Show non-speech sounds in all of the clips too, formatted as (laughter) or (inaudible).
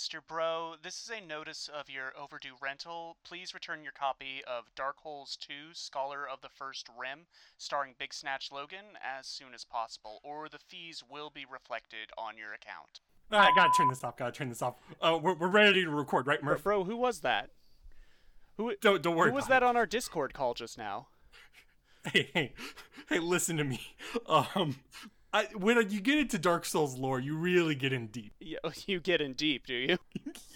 Mr. Bro. This is a notice of your overdue rental. Please return your copy of Dark Holes 2 Scholar of the First Rim, starring Big Snatch Logan, as soon as possible, or the fees will be reflected on your account. All right, gotta turn this off. Gotta turn this off. Uh, we're, we're ready to record, right, Bro, Murph? bro, who was that? Who, Don't don't worry. who was about that on our Discord call just now? (laughs) Hey, hey, hey, listen to me. Um, I, when you get into Dark Souls lore, you really get in deep. (laughs) You, you get in deep, do you? (laughs)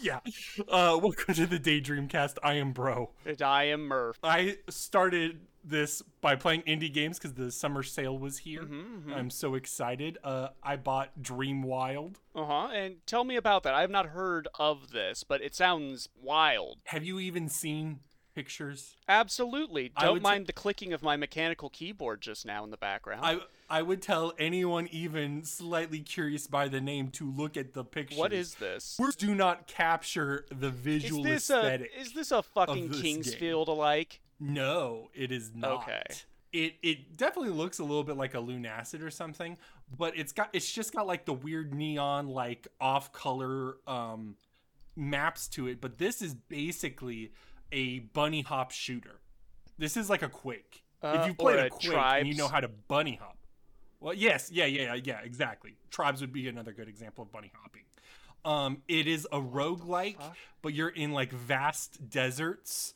Yeah. Uh, welcome to the Daydream Cast. I am Bro. And I am Murph. I started this by playing indie games because the summer sale was here. Mm-hmm, I'm so excited. Uh, I bought Dreamwild. Uh huh. And tell me about that. I have not heard of this, but it sounds wild. Have you even seen pictures? Absolutely. Don't mind the clicking of my mechanical keyboard just now in the background. I I would tell anyone even slightly curious by the name to look at the pictures. what is this? Words do not capture the Is visual this aesthetic. a is this a fucking this game. King's Field alike? No, it is not. Okay. It it definitely looks a little bit like a lunacid or something, but it's got it's just got like the weird neon like off color um maps to it, but this is basically a bunny hop shooter. This is like a Quake. Uh, if you played a a Quake and you know how to bunny hop. Well, yes, yeah, yeah, yeah, exactly. Tribes would be another good example of bunny hopping. Um, it is a roguelike, but you're in like vast deserts,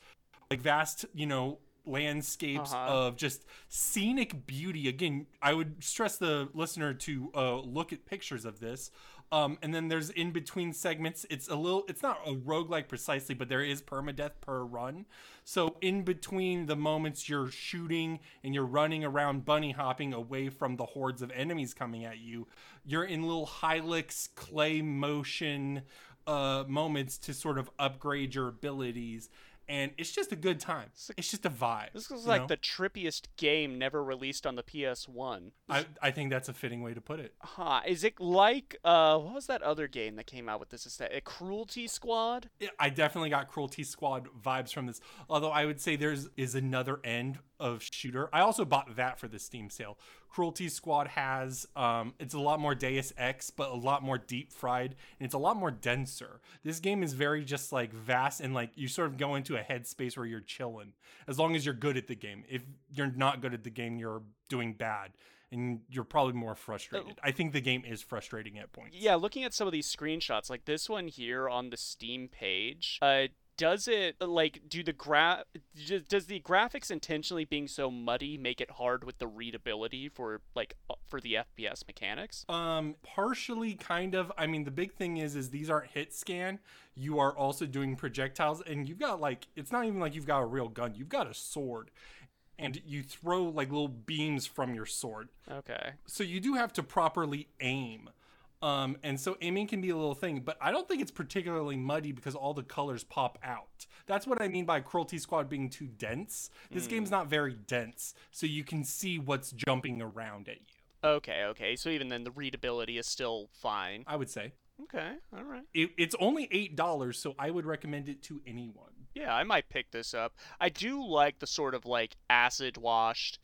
like vast, you know, landscapes Uh-huh. of just scenic beauty. Again, I would stress the listener to uh, look at pictures of this. Um, and then there's in between segments. It's a little. It's not a roguelike precisely, but there is permadeath per run. So in between the moments you're shooting and you're running around bunny hopping away from the hordes of enemies coming at you, you're in little Hilux clay motion uh, moments to sort of upgrade your abilities. And it's just a good time. It's just a vibe. This is like know? the trippiest game never released on the PS1. I, I think that's a fitting way to put it. Huh. Is it like uh what was that other game that came out with this? Is that a Cruelty Squad? Yeah, I definitely got Cruelty Squad vibes from this. Although I would say there's is another end of shooter. I also bought that for the Steam sale. Cruelty Squad has um it's a lot more Deus Ex, but a lot more deep fried and it's a lot more denser. This game is very just like vast and like you sort of go into a headspace where you're chilling. As long as you're good at the game. If you're not good at the game, you're doing bad. And you're probably more frustrated. I think the game is frustrating at points. Yeah, looking at some of these screenshots, like this one here on the Steam page, uh does it like do the gra j- does the graphics intentionally being so muddy make it hard with the readability for like uh, for the FPS mechanics? Um, partially, kind of. I mean, the big thing is, is these aren't hit scan. You are also doing projectiles, and you've got like, it's not even like you've got a real gun. You've got a sword, and you throw like little beams from your sword. Okay. So you do have to properly aim. Um, and so aiming can be a little thing, but I don't think it's particularly muddy because all the colors pop out. That's what I mean by Cruelty Squad being too dense. This game's not very dense, so you can see what's jumping around at you. Okay, okay. So even then the readability is still fine. I would say. Okay, all right. it, it's only eight dollars, so I would recommend it to anyone. Yeah, I might pick this up. I do like the sort of like acid washed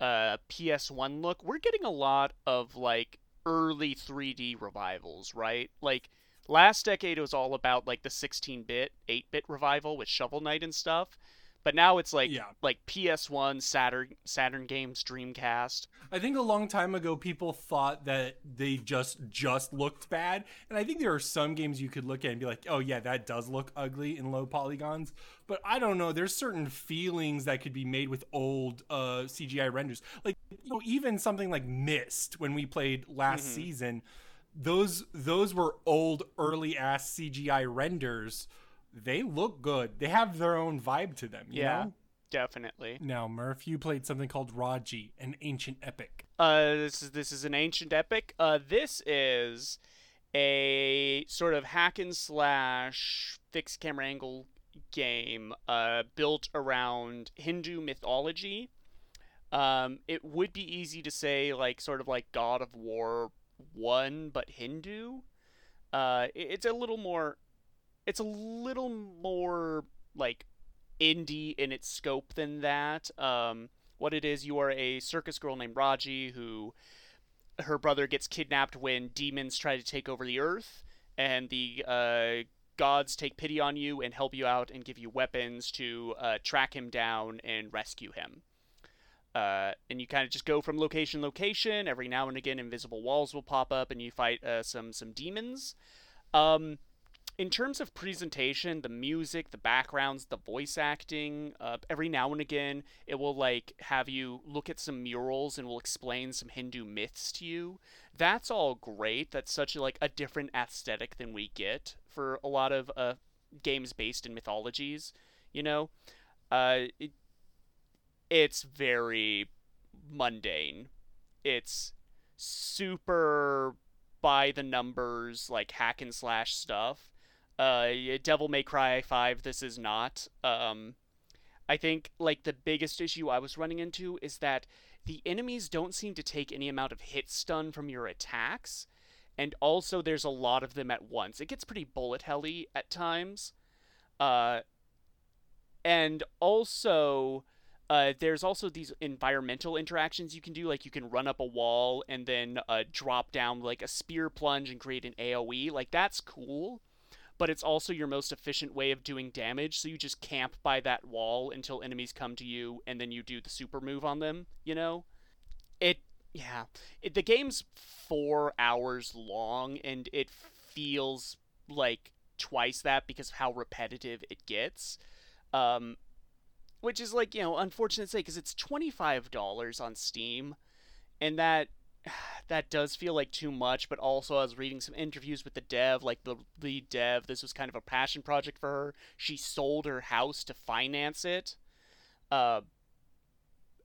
uh PS1 look. We're getting a lot of like early 3D revivals, right? Like last decade it was all about like the 16-bit, 8-bit revival with Shovel Knight and stuff. But now it's like Yeah. like PS1, Saturn Saturn games, Dreamcast. I think a long time ago people thought that they just just looked bad, and I think there are some games you could look at and be like, "Oh yeah, that does look ugly in low polygons." But I don't know. There's certain feelings that could be made with old uh, CGI renders, like you know, even something like Myst when we played last season. Those those were old early ass CGI renders. They look good. They have their own vibe to them. You Yeah. know? Definitely. Now, Murph, you played something called Raji, an ancient epic. Uh, this is this is an ancient epic. Uh, this is a sort of hack and slash fixed camera angle game. Uh, built around Hindu mythology. Um, it would be easy to say like sort of like God of War one, but Hindu. Uh, it's a little more. It's a little more like indie in its scope than that. Um, what it is, you are a circus girl named Raji who her brother gets kidnapped when demons try to take over the earth, and the uh, gods take pity on you and help you out and give you weapons to uh, track him down and rescue him. Uh, and you kind of just go from location to location. Every now and again, invisible walls will pop up, and you fight uh, some some demons. Um, in terms of presentation, the music, the backgrounds, the voice acting, uh, every now and again, it will like have you look at some murals and will explain some Hindu myths to you. That's all great. That's such like a different aesthetic than we get for a lot of uh, games based in mythologies. You know, uh, it, it's very mundane. It's super by the numbers, like hack and slash stuff. Uh, Devil May Cry 5, this is not. Um, I think, like, the biggest issue I was running into is that the enemies don't seem to take any amount of hit stun from your attacks, and also there's a lot of them at once. It gets pretty bullet helly at times. Uh, and also, uh, there's also these environmental interactions you can do, like you can run up a wall and then uh, drop down like a spear plunge and create an AoE. Like that's cool, but it's also your most efficient way of doing damage. So you just camp by that wall until enemies come to you, and then you do the super move on them. You know, it yeah, it, the game's four hours long, and it feels like twice that because of how repetitive it gets. Um, which is like you know unfortunate to say because it's twenty five dollars on Steam, and that (sighs) that does feel like too much. But also, I was reading some interviews with the dev, like the lead dev. This was kind of a passion project for her. She sold her house to finance it. Uh,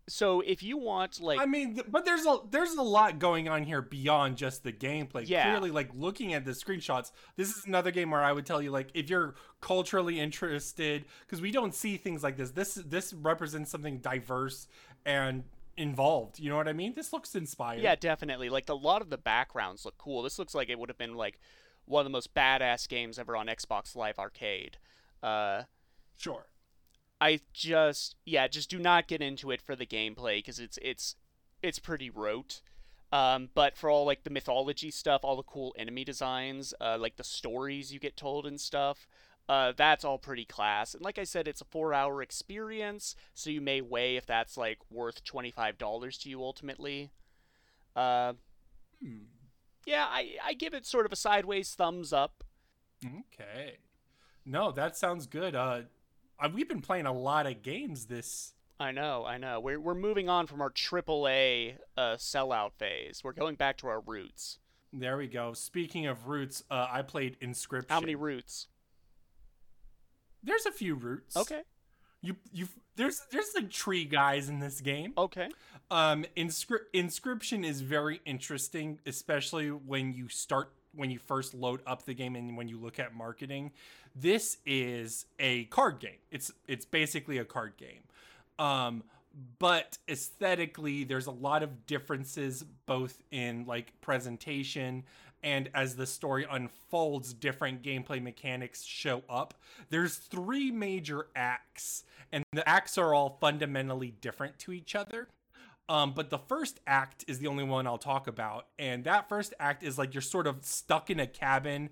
so if you want like I mean, but there's a there's a lot going on here beyond just the gameplay. Yeah. Clearly, like looking at the screenshots, this is another game where I would tell you like if you're culturally interested, because we don't see things like this. This this represents something diverse and involved. You know what I mean? This looks inspired. Yeah, definitely. Like a lot of the backgrounds look cool. This looks like it would have been like one of the most badass games ever on Xbox Live Arcade. Uh, sure. I just yeah, just do not get into it for the gameplay because it's it's it's pretty rote. Um, but for all like the mythology stuff, all the cool enemy designs, uh, like the stories you get told and stuff, uh, that's all pretty class. And like I said, it's a four-hour experience, so you may weigh if that's like worth twenty-five dollars to you ultimately. Uh, Hmm. yeah, I I give it sort of a sideways thumbs up. Okay. No, that sounds good. Uh, uh, we've been playing a lot of games this. I know, I know. We're we're moving on from our AAA uh, sellout phase. We're going back to our roots. There we go. Speaking of roots, uh, I played Inscryption. How many roots? There's a few roots. Okay. You you there's there's like tree guys in this game. Okay. Um, inscri- Inscryption is very interesting, especially when you start when you first load up the game and when you look at marketing. This is a card game. It's it's basically a card game. Um, but aesthetically, there's a lot of differences both in like presentation and as the story unfolds, different gameplay mechanics show up. There's three major acts, and the acts are all fundamentally different to each other. Um, but the first act is the only one I'll talk about. And that first act is like you're sort of stuck in a cabin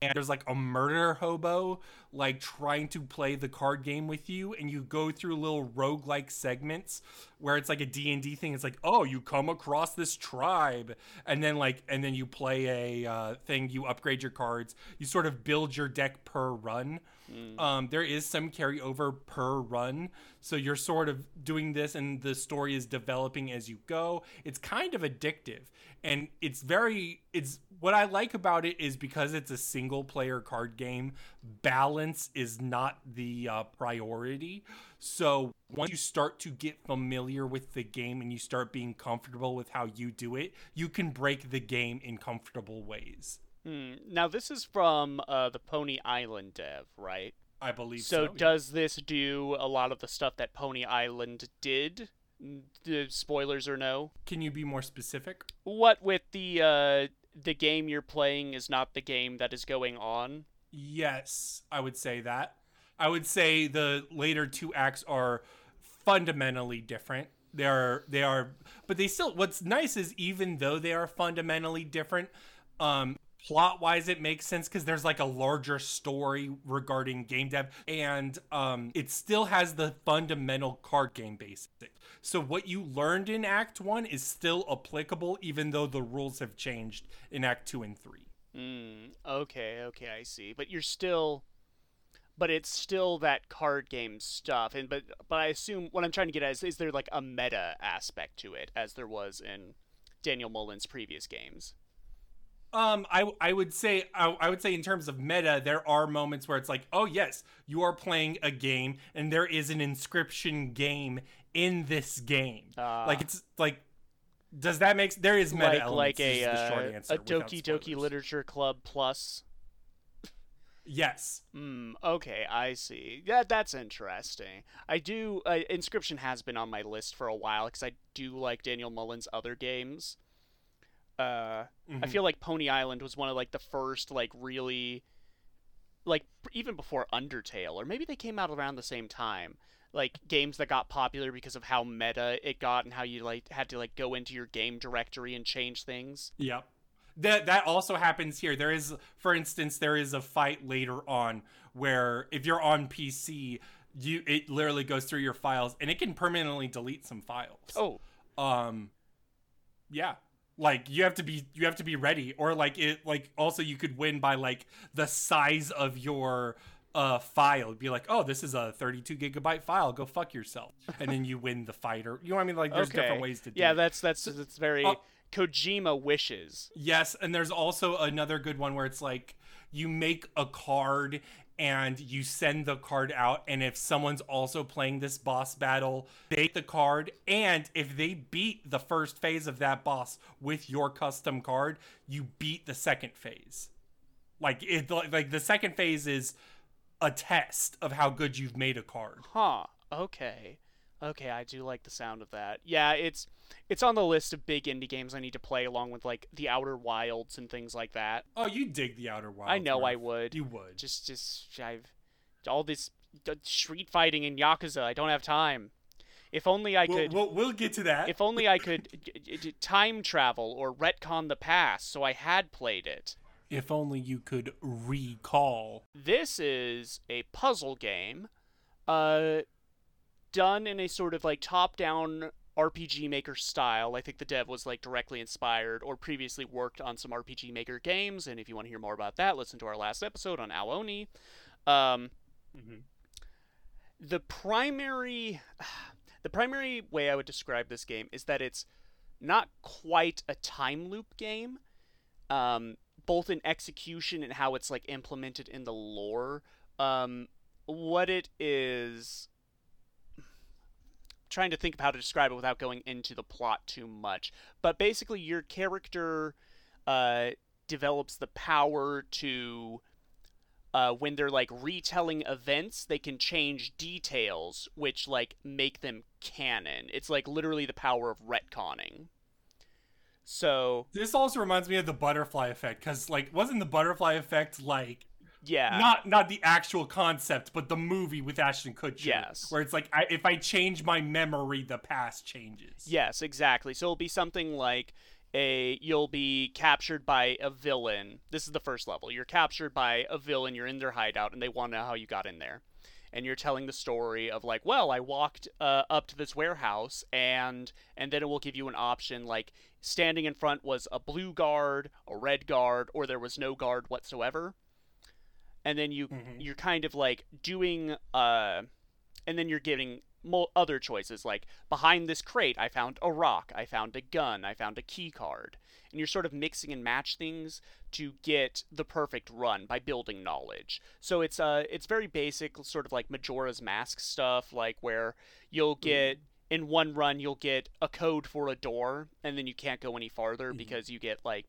and there's like a murder hobo like trying to play the card game with you and you go through little roguelike segments where it's like a D&D thing. It's like oh you come across this tribe and then like and then you play a uh, thing you upgrade your cards you sort of build your deck per run um, there is some carryover per run. So you're sort of doing this and the story is developing as you go. It's kind of addictive. And it's very it's what i like about it is because it's a single player card game balance is not the uh, priority. So once you start to get familiar with the game and you start being comfortable with how you do it you can break the game in comfortable ways Hmm. Now this is from uh, the Pony Island dev, right? i believe so, So yeah. does this do a lot of the stuff that Pony Island did? The spoilers or no? can you be more specific What with the uh, the game you're playing is not the game that is going on? Yes, I would say that. I would say the later two acts are fundamentally different. They are they are but they still what's nice is even though they are fundamentally different, um plot wise it makes sense because there's like a larger story regarding game dev and um it still has the fundamental card game basic so what you learned in act one is still applicable even though the rules have changed in act two and three Mm, okay, okay, I see. But you're still but it's still that card game stuff and but but I assume what I'm trying to get at is is there like a meta aspect to it as there was in Daniel Mullins' previous games? Um, I I would say I, I would say in terms of meta, there are moments where it's like, oh yes, you are playing a game, and there is an Inscryption game in this game. Uh, like it's like, does that make there is meta like elements? like a uh, a Doki Doki. Literature Club plus. Yes. Hmm. Okay, I see. Yeah, that's interesting. I do. Uh, Inscryption has been on my list for a while because I do like Daniel Mullins' other games. Uh, I Mhm. feel like Pony Island was one of like the first like really, like even before Undertale, or maybe they came out around the same time. Like games that got popular because of how meta it got and how you like had to like go into your game directory and change things. Yep. That that also happens here. There is, for instance, there is a fight later on where if you're on PC, you it literally goes through your files and it can permanently delete some files. Oh, um yeah like you have to be you have to be ready or like it like also you could win by like the size of your uh file It'd be like oh this is a 32 gigabyte file go fuck yourself and then you win the fight or you know what i mean like there's okay. different ways to do Yeah, it. that's that's that's very Oh. Kojima wishes. yes and there's also another good one where it's like you make a card and you send the card out and if someone's also playing this boss battle they the card and if they beat the first phase of that boss with your custom card you beat the second phase like it like the second phase is a test of how good you've made a card Huh. Okay. Okay, I do like the sound of that. Yeah, it's it's on the list of big indie games I need to play along with like The Outer Wilds and things like that. oh you dig the outer wilds I know I would. you would Just just I've all this street fighting in Yakuza. I don't have time. If only I we'll, could we'll, we'll get to that if only I could d- d- d- time travel or retcon the past so I had played it. if only you could recall This is a puzzle game, uh, done in a sort of like top-down RPG Maker style. I think the dev was like directly inspired or previously worked on some RPG Maker games. And if you want to hear more about that, listen to our last episode on Ao Oni. Um, the primary, (sighs) the primary way I would describe this game is that it's not quite a time loop game. Um, both in execution and how it's like implemented in the lore. Um, what it is, trying to think of how to describe it without going into the plot too much. But basically, your character uh, develops the power to. Uh, when they're like retelling events, they can change details, which like make them canon. It's like literally the power of retconning. So This also reminds me of the butterfly effect because, like, wasn't the butterfly effect like yeah, not not the actual concept, but the movie with Ashton Kutcher? Yes. where it's like I, if I change my memory, the past changes. Yes, exactly. So it'll be something like a you'll be captured by a villain. This is the first level. You're captured by a villain, you're in their hideout and they want to know how you got in there. And you're telling the story of like, well, I walked uh, up to this warehouse and and then it will give you an option like standing in front was a blue guard, a red guard, or there was no guard whatsoever. And then you Mhm. you're kind of like doing uh and then you're getting mo- other choices like behind this crate i found a rock i found a gun i found a key card and you're sort of mixing and match things to get the perfect run by building knowledge so it's uh it's very basic sort of like majora's mask stuff like where you'll get in one run you'll get a code for a door and then you can't go any farther Mhm. because you get like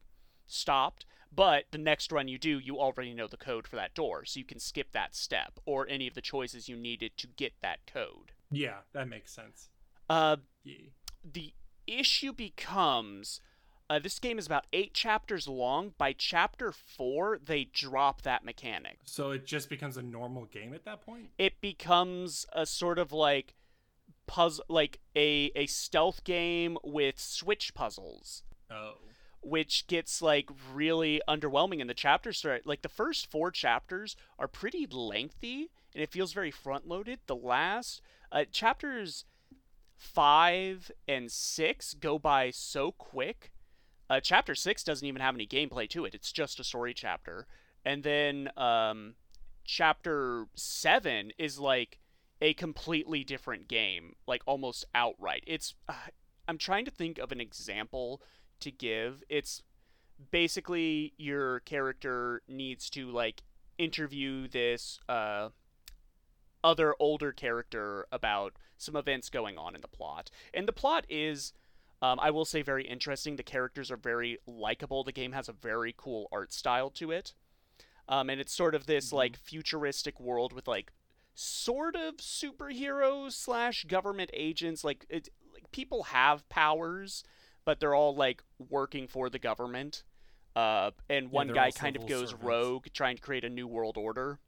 stopped but the next run you do you already know the code for that door so you can skip that step or any of the choices you needed to get that code yeah, that makes sense. uh, Yeah. the issue becomes uh, this game is about eight chapters long. By chapter four, they drop that mechanic. So it just becomes a normal game at that point. It becomes a sort of like puzzle like a a stealth game with switch puzzles Oh. Which gets like really underwhelming in the chapters start. Like the first four chapters are pretty lengthy and it feels very front loaded the last uh, chapters five and six go by so quick. Uh, chapter six doesn't even have any gameplay to it. It's just a story chapter. And then um, chapter seven is like a completely different game like almost outright. It's uh, i'm trying to think of an example to give. It's basically your character needs to like interview this uh other older character about some events going on in the plot. And the plot is um, I will say very interesting. The characters are very likable. The game has a very cool art style to it. Um, and it's sort of this Mhm. like futuristic world with like sort of superheroes slash government agents. Like it, like people have powers, but they're all like working for the government. Uh, and one they're guy kind of goes servants. rogue, trying to create a new world order.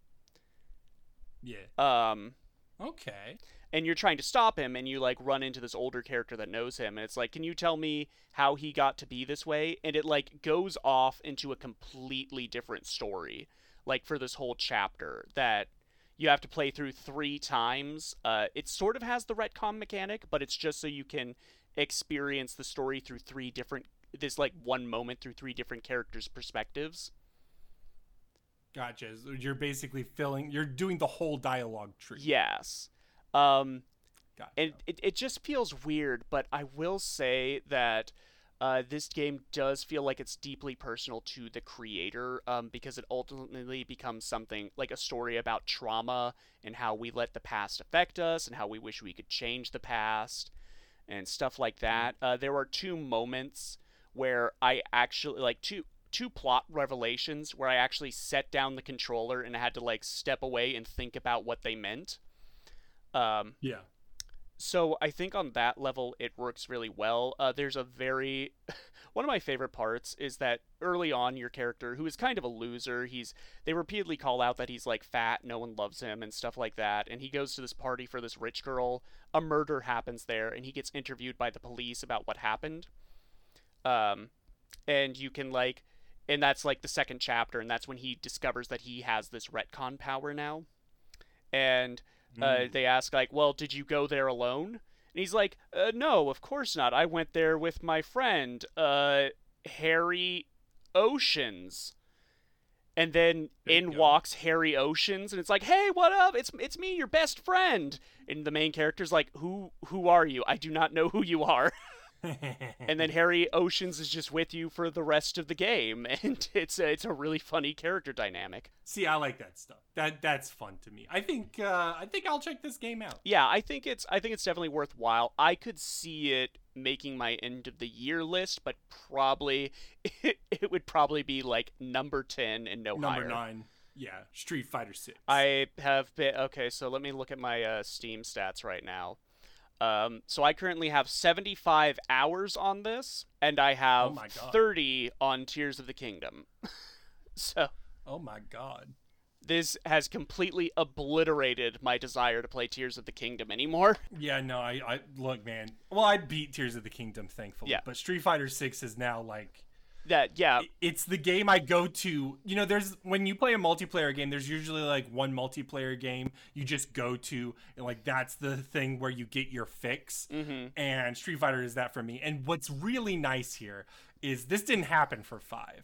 Yeah. Um, Okay. and you're trying to stop him, and you like run into this older character that knows him, and it's like, can you tell me how he got to be this way? And it like goes off into a completely different story, like for this whole chapter that you have to play through three times. Uh, it sort of has the retcon mechanic, but it's just so you can experience the story through three different this like one moment through three different characters' perspectives. Gotcha. So you're basically filling. You're doing the whole dialogue tree. Yes. Um, Gotcha. and it, it just feels weird, but I will say that uh, this game does feel like it's deeply personal to the creator um, because it ultimately becomes something like a story about trauma and how we let the past affect us and how we wish we could change the past and stuff like that. Uh, there are two moments where I actually like two two plot revelations where I actually set down the controller and I had to like step away and think about what they meant. Um, yeah. so I think on that level it works really well. Uh, there's a very (laughs) one of my favorite parts is that early on your character who is kind of a loser, he's they repeatedly call out that he's like fat, no one loves him and stuff like that, and he goes to this party for this rich girl. A murder happens there and he gets interviewed by the police about what happened. Um and you can like and that's like the second chapter and that's when he discovers that he has this retcon power now. And uh, Mm. they ask like, "Well, did you go there alone?" And he's like, uh, "No, of course not. I went there with my friend, uh, Harry Oceans." And then There in walks Harry Oceans, and it's like, "Hey, what up? It's it's me, your best friend." And the main character's like, "Who who are you? I do not know who you are." (laughs) and then Harry Oceans is just with you for the rest of the game, (laughs) and it's a, it's a really funny character dynamic. See, I like that stuff. That that's fun to me. I think uh, I think I'll check this game out. yeah, I think it's I think it's definitely worthwhile. I could see it making my end of the year list, but probably (laughs) it, it would probably be like number 10 and no Number higher. nine. Yeah, Street Fighter Six. I have been okay, so let me look at my uh, Steam stats right now. Um, so I currently have 75 hours on this, and I have Oh 30 on Tears of the Kingdom. (laughs) so Oh my god. this has completely obliterated my desire to play Tears of the Kingdom anymore. Yeah, no, I, I look, man. Well, I beat Tears of the Kingdom, thankfully. Yeah. But Street Fighter Six is now like That yeah, it's the game I go to. You know, there's when you play a multiplayer game, there's usually like one multiplayer game you just go to, and like that's the thing where you get your fix. hmm And Street Fighter is that for me. And what's really nice here is this didn't happen for five.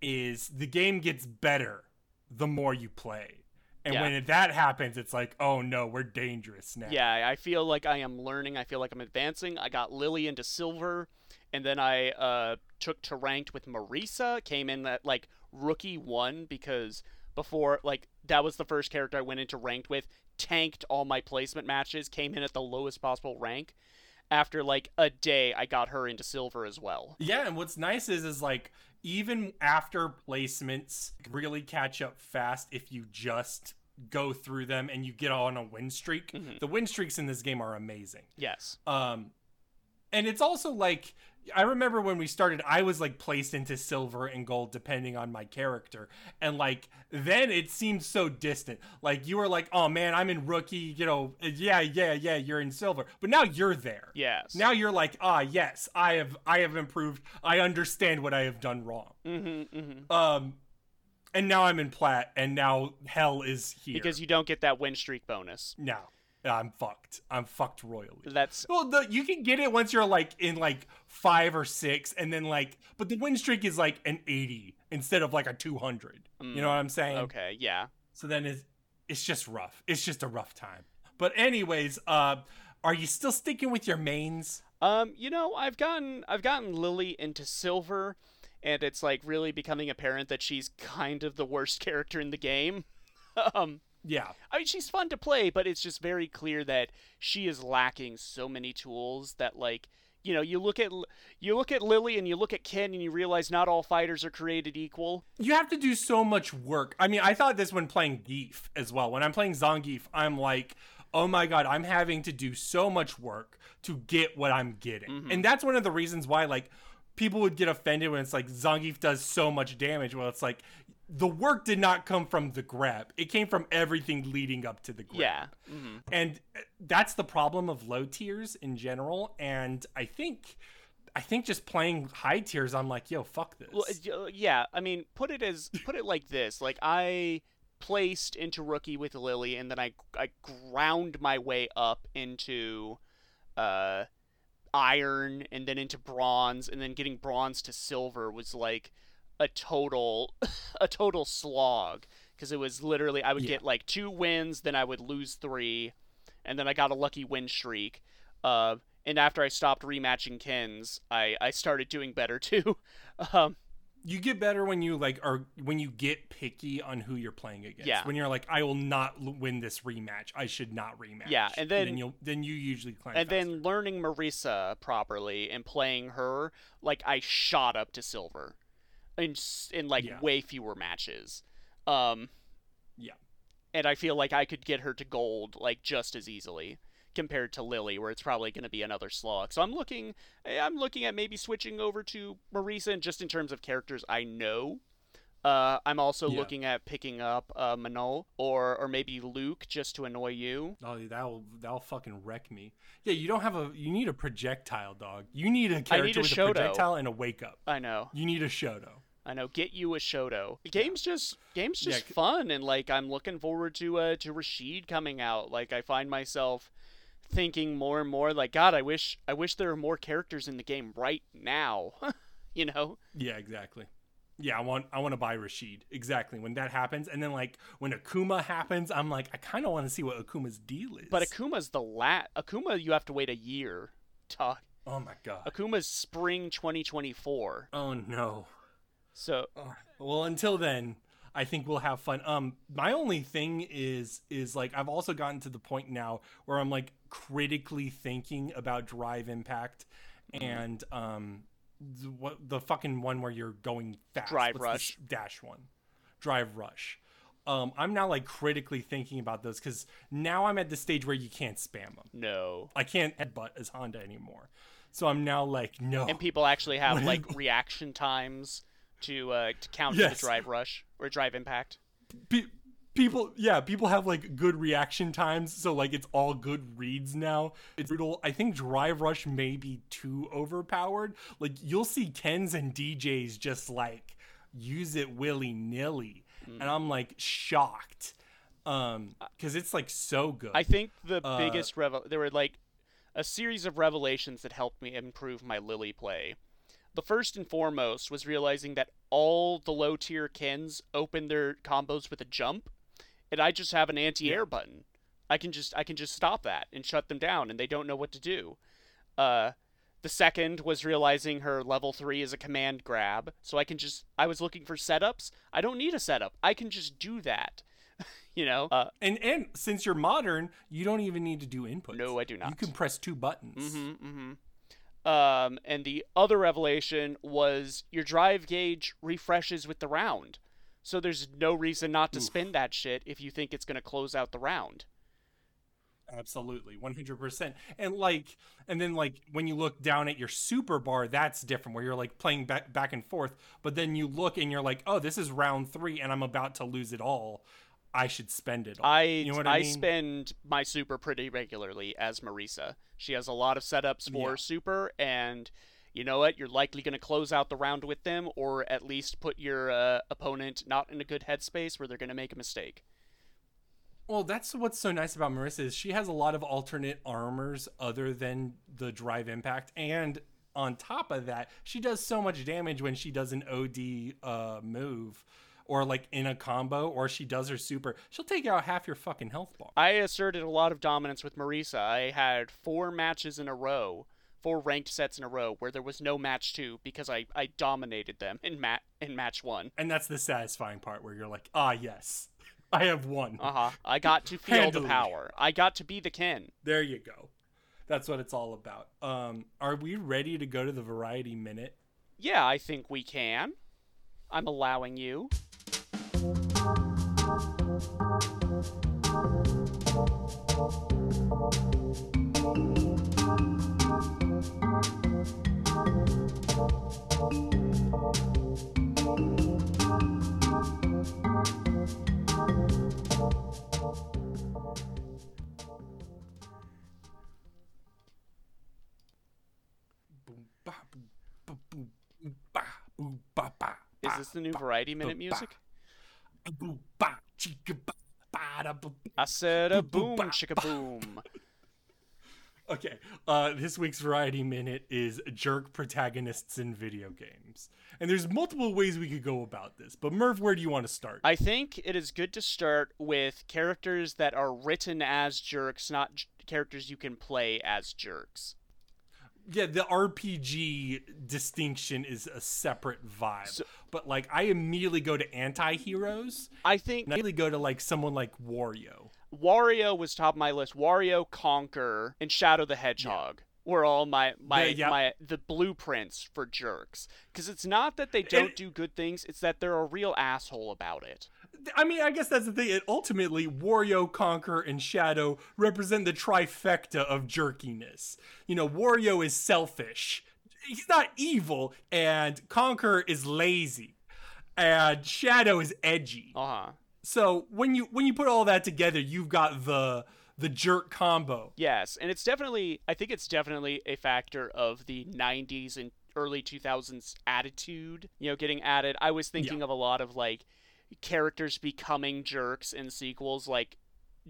Is the game gets better the more you play. And Yeah. when that happens, it's like, oh no, we're dangerous now. Yeah, I feel like I am learning. I feel like I'm advancing. I got Lily into silver, and then I uh, took to ranked with Marisa. Came in at like rookie one because before like that was the first character I went into ranked with. Tanked all my placement matches. Came in at the lowest possible rank. After like a day, I got her into silver as well. Yeah, and what's nice is is like even after placements really catch up fast if you just go through them and you get on a win streak. Mhm. The win streaks in this game are amazing. Yes. Um and it's also like I remember when we started, I was like placed into silver and gold depending on my character. And like then it seemed so distant. Like you were like, oh man, I'm in rookie, you know, yeah, yeah, yeah, you're in silver. But now you're there. Yes. Now you're like, ah, yes, I have I have improved. I understand what I have done wrong. Mm-hmm, mm-hmm. Um and now I'm in plat and now hell is here. Because you don't get that win streak bonus. No. I'm fucked. I'm fucked royally. That's Well, the, you can get it once you're like in like five or six, and then like, but the win streak is like an 80 instead of like a 200. You know what I'm saying? Mm, okay. Yeah. So then it's it's just rough. It's just a rough time. But anyways, uh, are you still sticking with your mains? Um, you know, I've gotten I've gotten Lily into silver, and it's like really becoming apparent that she's kind of the worst (laughs) character in the game. (laughs) um, Yeah. I mean, she's fun to play, but it's just very clear that she is lacking so many tools that like. You know, you look at you look at Lily and you look at Ken and you realize not all fighters are created equal. You have to do so much work. I mean, I thought this when playing Gief as well. When I'm playing Zangief, I'm like, oh my god, I'm having to do so much work to get what I'm getting. Mm-hmm. And that's one of the reasons why, like, people would get offended when it's like Zangief does so much damage. Well, it's like the work did not come from the grab, it came from everything leading up to the grab. Yeah. hmm And that's the problem of low tiers in general. And I think. I think just playing high tiers, I'm like, yo, fuck this. Well, uh, yeah, I mean, put it as put it like this: like I placed into rookie with Lily, and then I I ground my way up into uh iron, and then into bronze, and then getting bronze to silver was like a total (laughs) a total slog because it was literally I would Yeah. get like two wins, then I would lose three, and then I got a lucky win streak. Uh, and after I stopped rematching Kens, I I started doing better (laughs) too. um, you get better when you like are when you get picky on who you're playing against. Yeah. When you're like, I will not l- win this rematch. I should not rematch. Yeah, and then- you'll then you usually climb. and faster. then learning Marisa properly and playing her, like I shot up to silver, in in like Yeah. way fewer matches. Um, yeah, and I feel like I could get her to gold like just as easily compared to Lily, where it's probably going to be another slog. So I'm looking, eh, I'm looking at maybe switching over to Marisa, and just in terms of characters I know. Uh, I'm also Yeah. looking at picking up uh, Manon or or maybe Luke just to annoy you. oh, that'll that'll fucking wreck me. Yeah, you don't have a you need a projectile dog. You need a character need a with Shoto. a projectile and a wake up. I know. You need a Shoto. I know. Get you a Shoto. The game's just game's just c- fun, and like I'm looking forward to uh to Rashid coming out. Like I find myself thinking more and more like God, I wish I wish there were more characters in the game right now. (laughs) you know? Yeah, exactly. Yeah, I want I want to buy Rashid exactly when that happens, and then like when Akuma happens, I'm like I kind of want to see what Akuma's deal is. But Akuma's the lat. Akuma, you have to wait a year. Talk. oh my god. Akuma's spring 2024. Oh no. So Oh, well, until then, I think we'll have fun. Um, my only thing is is like I've also gotten to the point now where I'm like critically thinking about drive impact and um, the, what the fucking one where you're going fast. Drive What's Rush. dash one, drive rush. Um, I'm now like critically thinking about those because now I'm at the stage where you can't spam them. no. I can't headbutt as Honda anymore. So I'm now like no. And people actually have (laughs) like reaction times to uh to counter Yes. the drive rush or drive impact. Pe- people yeah people have like good reaction times so like it's all good reads now it's brutal i think drive rush may be too overpowered like you'll see kens and djs just like use it willy-nilly and i'm like shocked um because it's like so good I think the Uh, biggest revel there were like a series of revelations that helped me improve my Lily play. The first and foremost was realizing that all the low tier Kens open their combos with a jump, and I just have an anti-air button. I can just I can just stop that and shut them down, and they don't know what to do. Uh, the second was realizing her level three is a command grab, so I can just I was looking for setups. I don't need a setup. I can just do that. (laughs) you know. Uh, and and since you're modern you don't even need to do inputs No, I do not. you can press two buttons Mm-hmm, mm-hmm. Um, and the other revelation was your drive gauge refreshes with the round. So there's no reason not to spin that shit if you think it's going to close out the round. absolutely 100% and like and then like when you look down at your super bar that's different where you're like playing back back and forth but then you look and you're like oh this is round three and i'm about to lose it all i should spend it all. I you know what I, i, mean spend my super pretty regularly as Marisa. She has a lot of setups for Yeah. super, and you know what? You're likely going to close out the round with them, or at least put your uh, opponent not in a good headspace where they're going to make a mistake. well that's what's so nice about Marisa is she has a lot of alternate armors other than the drive impact and on top of that she does so much damage when she does an od uh, move or like in a combo or she does her super she'll take out half your fucking health bar I asserted a lot of dominance with Marisa. I had four matches in a row, four ranked sets in a row, where there was no match two because I, I dominated them in mat in match one. And that's the satisfying part where you're like, ah, yes, (laughs) I have won. Uh huh. I got to feel the power. I got to be the Ken. There you go. That's what it's all about. Um, are we ready to go to the variety minute? Yeah, I think we can. I'm allowing you. Is this the new Variety Minute music? ba, boom, ba, chicka, ba, ba, da, ba, ba. I said a Boom, boom, chicka boom. (laughs) Okay, uh, this week's variety minute is jerk protagonists in video games, and there's multiple ways we could go about this. But Murph, where do you want to start? I think it is good to start with characters that are written as jerks, not j- characters you can play as jerks. Yeah, the RPG distinction is a separate vibe. So- but like, I immediately go to anti-heroes. I think I immediately go to like someone like Wario. Wario was top of my list. Wario, Conker, and Shadow the Hedgehog were all my my Yeah, yeah. my the blueprints for jerks. Because it's not that they don't do good things; it's that they're a real asshole about it. I mean, I guess that's the thing. It, ultimately, Wario, Conker, and Shadow represent the trifecta of jerkiness. You know, Wario is selfish. He's not evil, and Conker is lazy, and Shadow is edgy. Uh huh. So when you when you put all that together, you've got the the jerk combo. Yes, and it's definitely I think it's definitely a factor of the 90s and early 2000s attitude, you know, getting added. I was thinking of a lot of like characters becoming jerks in sequels like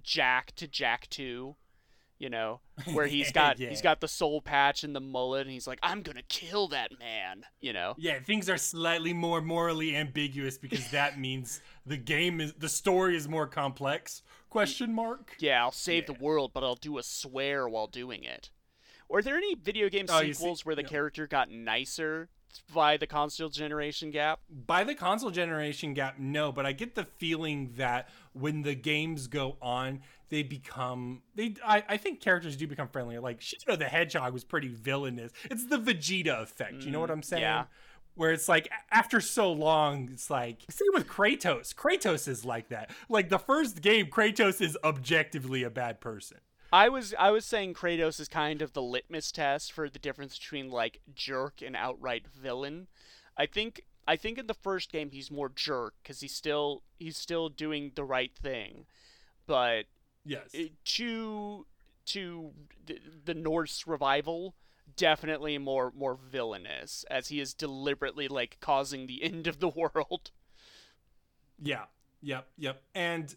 Jak to Jak 2, you know, where he's (laughs) got Yeah. he's got the soul patch and the mullet and he's like I'm going to kill that man, you know. Yeah, things are slightly more morally ambiguous because that (laughs) means the game is the story is more complex. Question mark. Yeah, I'll save Yeah. the world, but I'll do a swear while doing it. Were there any video game Oh, you see- sequels where the character got nicer by the console generation gap? By the console generation gap, no, but I get the feeling that when the games go on, they become they. I, I think characters do become friendlier. Like Shadow the Hedgehog was pretty villainous. It's the Vegeta effect. You know what I'm mm, saying? yeah. Where it's like after so long, it's like same with Kratos. Kratos is like that. Like the first game, Kratos is objectively a bad person. I was I was saying Kratos is kind of the litmus test for the difference between like jerk and outright villain. I think I think in the first game he's more jerk because he's still he's still doing the right thing, but Yes. uh, to to the, the Norse revival definitely more more villainous as he is deliberately like causing the end of the (laughs) world. Yeah. Yep. Yep. And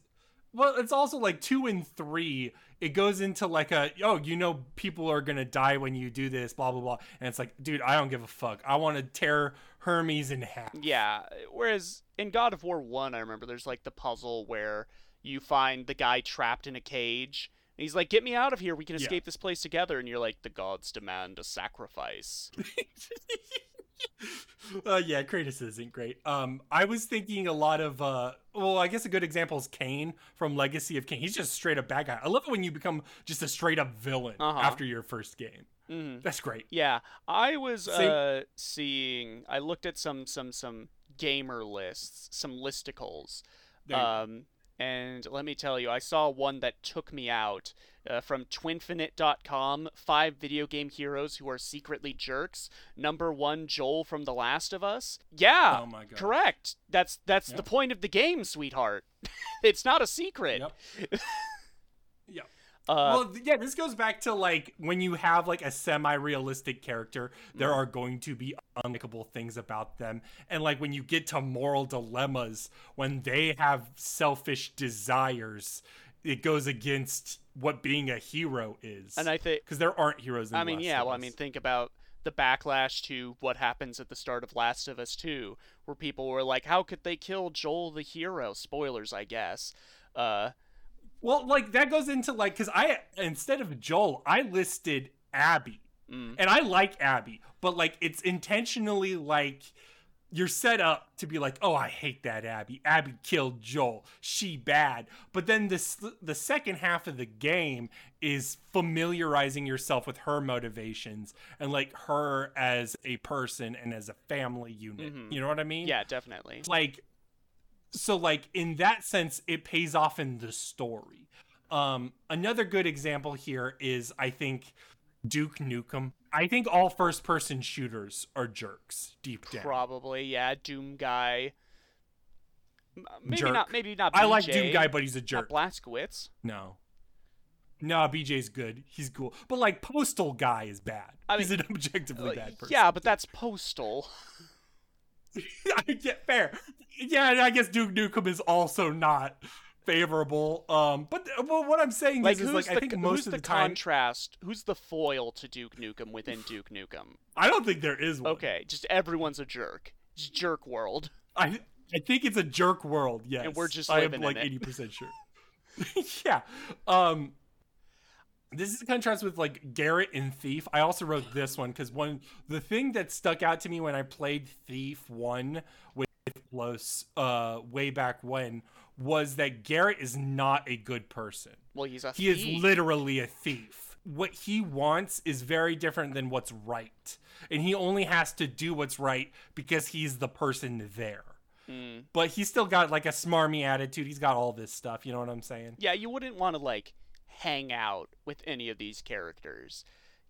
well, it's also like two and three. It goes into like a oh, you know, people are gonna die when you do this, blah blah blah. And it's like, dude, I don't give a fuck. I want to tear Hermes in half. Yeah. Whereas in God of War 1, I remember there's like the puzzle where you find the guy trapped in a cage. And he's like, Get me out of here. We can Yeah. escape this place together. And you're like, The gods demand a sacrifice. (laughs) uh, yeah, Kratos isn't great. Um, I was thinking a lot of uh, well, I guess a good example is Kain from Legacy of Kain. He's just straight up bad guy. I love it when you become just a straight up villain Uh-huh. after your first game. Mhm. That's great. Yeah. I was uh, seeing, I looked at some, some, some gamer lists, some listicles. There you go. Um, And let me tell you, I saw one that took me out uh, from twinfinite.com. Five video game heroes who are secretly jerks. Number one, Joel from The Last of Us. Yeah, Oh my God. correct. That's that's Yep. the point of the game, sweetheart. (laughs) it's not a secret. Yep. (laughs) Uh, well, yeah, this goes back to like when you have like a semi-realistic character, there Mm-hmm. are going to be unlikable things about them, and like when you get to moral dilemmas, when they have selfish desires, it goes against what being a hero is. and I think because there aren't heroes. In I mean, Last yeah. Well, I mean, think about the backlash to what happens at the start of Last of Us 2, where people were like, "How could they kill Joel the hero?" Spoilers, I guess. Uh, Well, like that goes into like because I instead of Joel, I listed Abby, mm, and I like Abby, but like it's intentionally like you're set up to be like, oh, I hate that Abby. Abby killed Joel. She bad. But then this the second half of the game is familiarizing yourself with her motivations and like her as a person and as a family unit. Mhm. You know what I mean? yeah, definitely. like so like in that sense it pays off in the story um another good example here is i think duke nukem i think all first person shooters are jerks deep down Probably, yeah. Doom guy. Maybe Jerk. not. Maybe not. BJ, i like doom guy but he's a Not jerk Blazkowicz. no no bj's good he's cool but like postal guy is bad I he's an (laughs) objectively Uh, bad person yeah, but that's postal. (laughs) (laughs) I get fair. Yeah, I guess Duke Nukem is also not favorable. Um, but well, what I'm saying Like is, is like the I think who's most of the, the time, contrast? Who's the foil to Duke Nukem within (sighs) Duke Nukem? I don't think there is one. Okay, just everyone's a jerk. Just jerk world. (laughs) I I think it's a jerk world. Yes, and we're just I am like eighty percent sure. (laughs) yeah. Um. This is a contrast with like Garrett and Thief. I also wrote this one because one the thing that stuck out to me when I played Thief one with Los uh way back when was that Garrett is not a good person. Well, he's a thief. He thief. is literally a thief. What he wants is very different than what's right. And he only has to do what's right because he's the person there. Mm. But he's still got like a smarmy attitude. He's got all this stuff. You know what I'm saying? Yeah, you wouldn't want to like hang out with any of these characters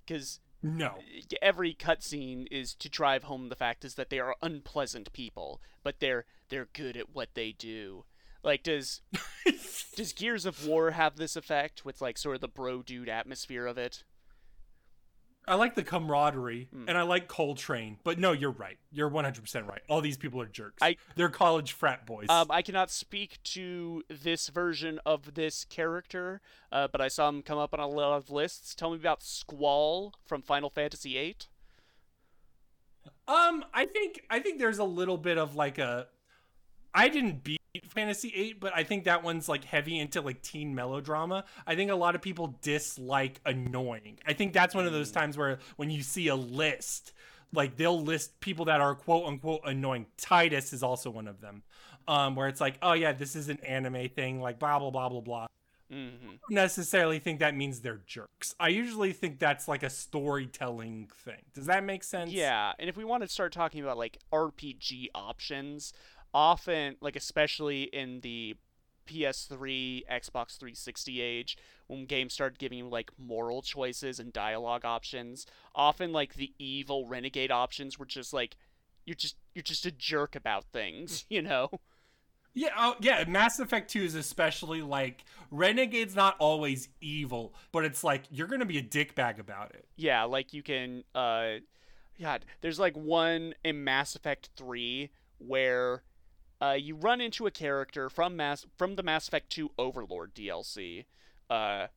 because No. every cutscene is to drive home the fact is that they are unpleasant people, but they're they're good at what they do. Like does (laughs) does Gears of War have this effect with like sort of the bro dude atmosphere of it? I like the camaraderie Hmm. and I like Cole Train. But no, you're right. You're 100% right. All these people are jerks. I- They're college frat boys. Um, I cannot speak to this version of this character, uh, but I saw him come up on a lot of lists. Tell me about Squall from Final Fantasy VIII. Um, I think I think there's a little bit of like a. I didn't beat Fantasy Eight, but I think that one's like heavy into like teen melodrama. I think a lot of people dislike annoying. I think that's one of those times where when you see a list, like they'll list people that are quote unquote annoying. Tidus is also one of them, um, where it's like, oh yeah, this is an anime thing, like blah blah blah blah blah. hmm don't necessarily think that means they're jerks. I usually think that's like a storytelling thing. Does that make sense? Yeah, and if we want to start talking about like RPG options, often, like especially in the PS3, Xbox 360 age, when games started giving you like moral choices and dialogue options, often like the evil renegade options were just like you're just you're just a jerk about things, (laughs) you know? Yeah, oh, yeah. Mass Effect 2 is especially like Renegade's not always evil, but it's like you're gonna be a dickbag about it. Yeah, like you can uh God, there's like one in Mass Effect 3 where uh you run into a character from Mass from the Mass Effect 2 Overlord DLC uh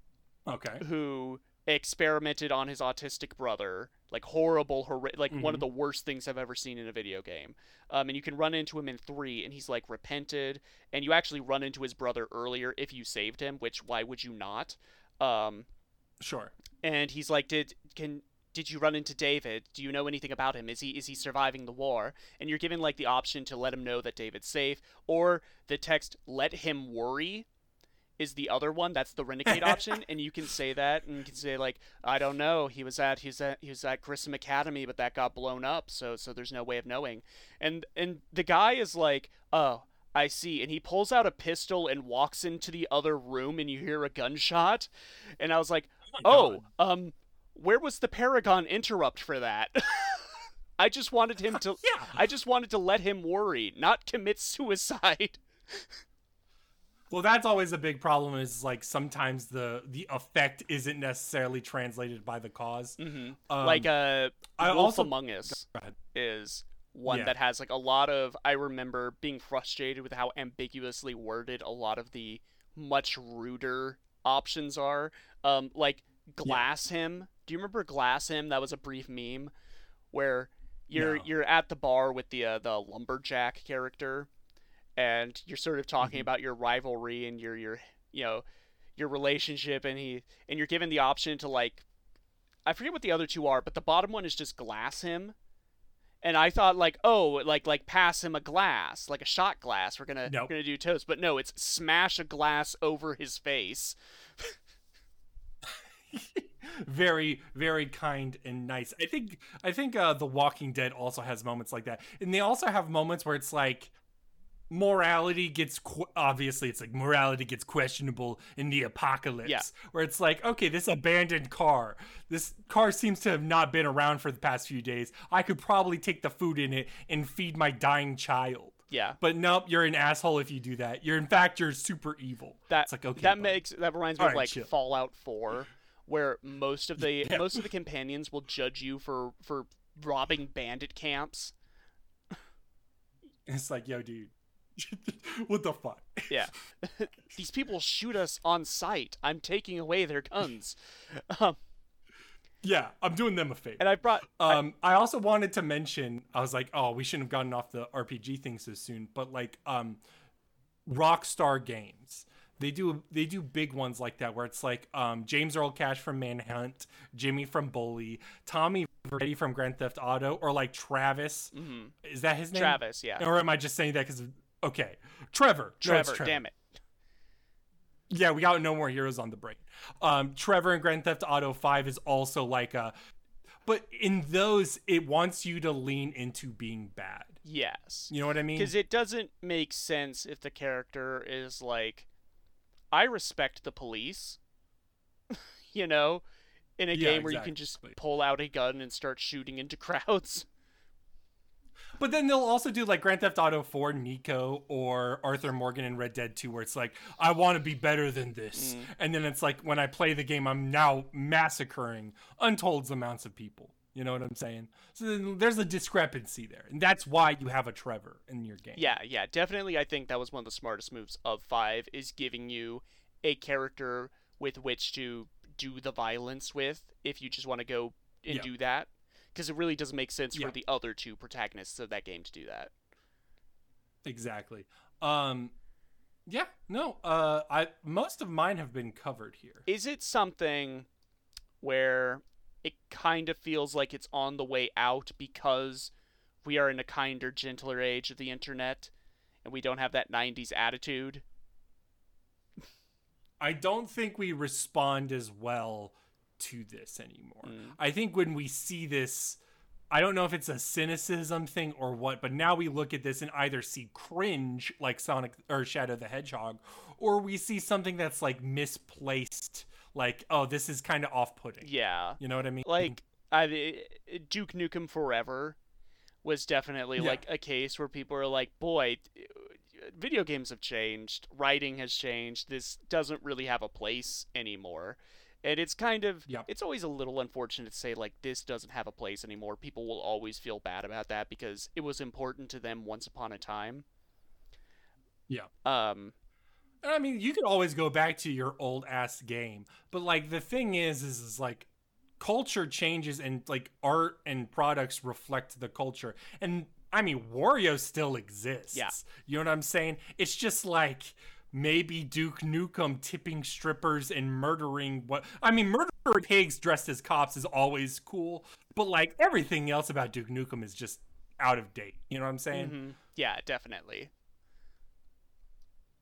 Okay. who experimented on his autistic brother like horrible hor- like one of Mhm. the worst things I've ever seen in a video game. Um and you can run into him in 3 and he's like repented and you actually run into his brother earlier if you saved him, which why would you not? Um Sure. and he's like, "Did can did you run into David? Do you know anything about him? Is he is he surviving the war?" And you're given like the option to let him know that David's safe, or the text "Let him worry." Is the other one that's the renegade (laughs) option, and you can say that, and you can say like, I don't know, he was at he's at he was at Grissom Academy, but that got blown up, so so there's no way of knowing, and and the guy is like, oh, I see. And he pulls out a pistol and walks into the other room, and you hear a gunshot. And I was like, my oh, um, where was the Paragon interrupt for that? (laughs) I just wanted him to. Yeah. I just wanted to let him worry, not commit suicide. (laughs) Well, that's always a big problem. Is like sometimes the the effect isn't necessarily translated by the because hmm Um, like uh, I Wolf also- Among Us is one Yeah. that has like a lot of. I remember being frustrated with how ambiguously worded a lot of the much ruder options are. Um, like glass him. Do you remember glass him? That was a brief meme where you're No. you're at the bar with the uh, the lumberjack character, and you're sort of talking Mhm. about your rivalry and your your you know your relationship, and he and you're given the option to like I forget what the other two are, but the bottom one is just glass him. And I thought like, oh, like like pass him a glass, like a shot glass. We're gonna Nope. we're gonna do toast, but no, it's smash a glass over his face. (laughs) very very kind and nice. I think i think uh the walking dead also has moments like that. And they also have moments where it's like morality gets qu- obviously it's like morality gets questionable in the apocalypse. Yeah. where it's like okay this abandoned car this car seems to have not been around for the past few days. I could probably take the food in it and feed my dying child. Yeah, but nope you're an asshole if you do that. You're in fact you're super evil. That it's like okay that makes that reminds me All of right, like chill. Fallout 4, where most of the (laughs) Yeah. most of the companions will judge you for for robbing bandit camps. it's like yo dude (laughs) what the fuck Yeah, (laughs) these people shoot us on sight. I'm taking away their guns. Um, Yeah, I'm doing them a favor. and I brought um, I, also wanted to mention, I was like, oh, we shouldn't have gotten off the RPG thing so soon, but like, um, Rockstar Games, they do they do big ones like that where it's like, um, James Earl Cash from Manhunt, Jimmy from Bully, Tommy Vercetti from Grand Theft Auto, or like Travis, mhm, is that his name? Travis. Yeah, Or am I just saying that because? Okay, Trevor. No, Trevor. Damn it. yeah, we got no more heroes on the brain. Um, Trevor in Grand Theft Auto 5 is also like a. But in those, it wants you to lean into being bad. Yes. You know what I mean? Because it doesn't make sense if the character is like, I respect the police. (laughs) you know, in a Yeah, game where you can just pull out a gun and start shooting into (laughs) crowds. But then they'll also do like Grand Theft Auto 4 Niko or Arthur Morgan in Red Dead 2, where it's like, I want to be better than this. Mm. And then it's like, when I play the game, I'm now massacring untold amounts of people. You know what I'm saying? So then there's a discrepancy there. And that's why you have a Trevor in your game. Yeah, yeah, definitely. I think that was one of the smartest moves of five is giving you a character with which to do the violence with if you just want to go and Yeah. do that. Because it really doesn't make sense Yeah. for the other two protagonists of that game to do that. Exactly. Um yeah, no. Uh I most of mine have been covered here. Is it something where it kind of feels like it's on the way out because we are in a kinder, gentler age of the internet and we don't have that 90s attitude? I don't think we respond as well to this anymore. Mm. I think when we see this I don't know if it's a cynicism thing or what, but now we look at this and either see cringe like Sonic or Shadow the Hedgehog, or we see something that's like misplaced, like, oh, this is kind of off putting. Yeah. You know what I mean? like I, Duke Nukem Forever was definitely Yeah. like a case where people are like, "Boy, video games have changed. Writing has changed. This doesn't really have a place anymore." And it's kind of Yep. it's always a little unfortunate to say like this doesn't have a place anymore. People will always feel bad about that because it was important to them once upon a time. Yeah. Um I mean, you could always go back to your old ass game, but like the thing is, is, is like culture changes and like art and products reflect the culture. And I mean, Wario still exists. Yeah. You know what I'm saying? It's just like maybe Duke Nukem tipping strippers and murdering what I mean, murdering pigs dressed as cops is always cool, but like everything else about Duke Nukem is just out of date. You know what I'm saying? mhm. yeah, definitely.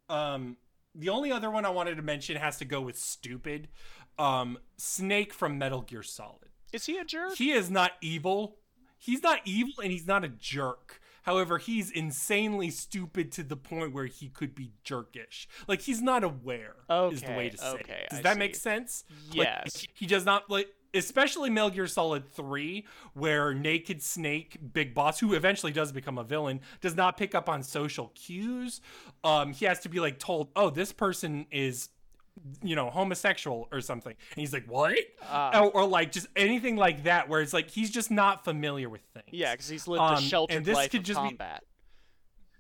Um, the only other one I wanted to mention has to go with stupid. Um, Snake from Metal Gear Solid. Is he a jerk? He is not evil. He's not evil, and he's not a jerk. However, he's insanely stupid to the point where he could be jerkish. Like he's not aware. is the way Okay, to say. okay, it. Does I that make sense? Like, Yes. he- he does not like. Especially Metal Gear Solid 3, where Naked Snake, Big Boss, who eventually does become a villain, does not pick up on social cues. Um, he has to be like told, "Oh, this person is you know, homosexual or something. And he's like, what? Ah. or, or like just anything like that, where it's like he's just not familiar with things. Yeah, because he's lived Um, a and sheltered this life could of just be- combat.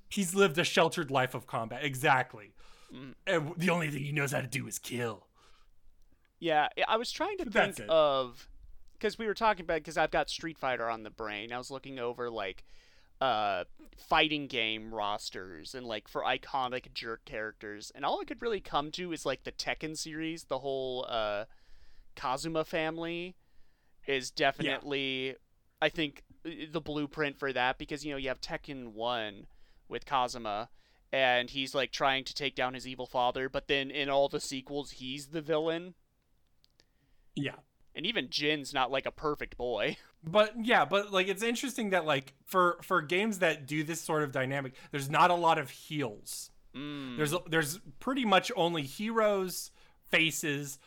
He's lived a sheltered life of combat. Exactly. Mm. And the only thing he knows how to do is kill. Yeah, I- was trying to think of because we were talking about because I've got Street Fighter on the brain. I was looking over like uh fighting game rosters and like for iconic jerk characters and all I could really come to is like the Tekken series, the whole uh Kazuya family is definitely I think the blueprint for that because you know you have Tekken 1 with Kazuya and he's like trying to take down his evil father but then in all the sequels he's the villain Yeah. and even Jin's not like a perfect boy. (laughs) But yeah, but like it's interesting that like for for games that do this sort of dynamic, there's not a lot of heels. Mm. There's there's pretty much only heroes, faces,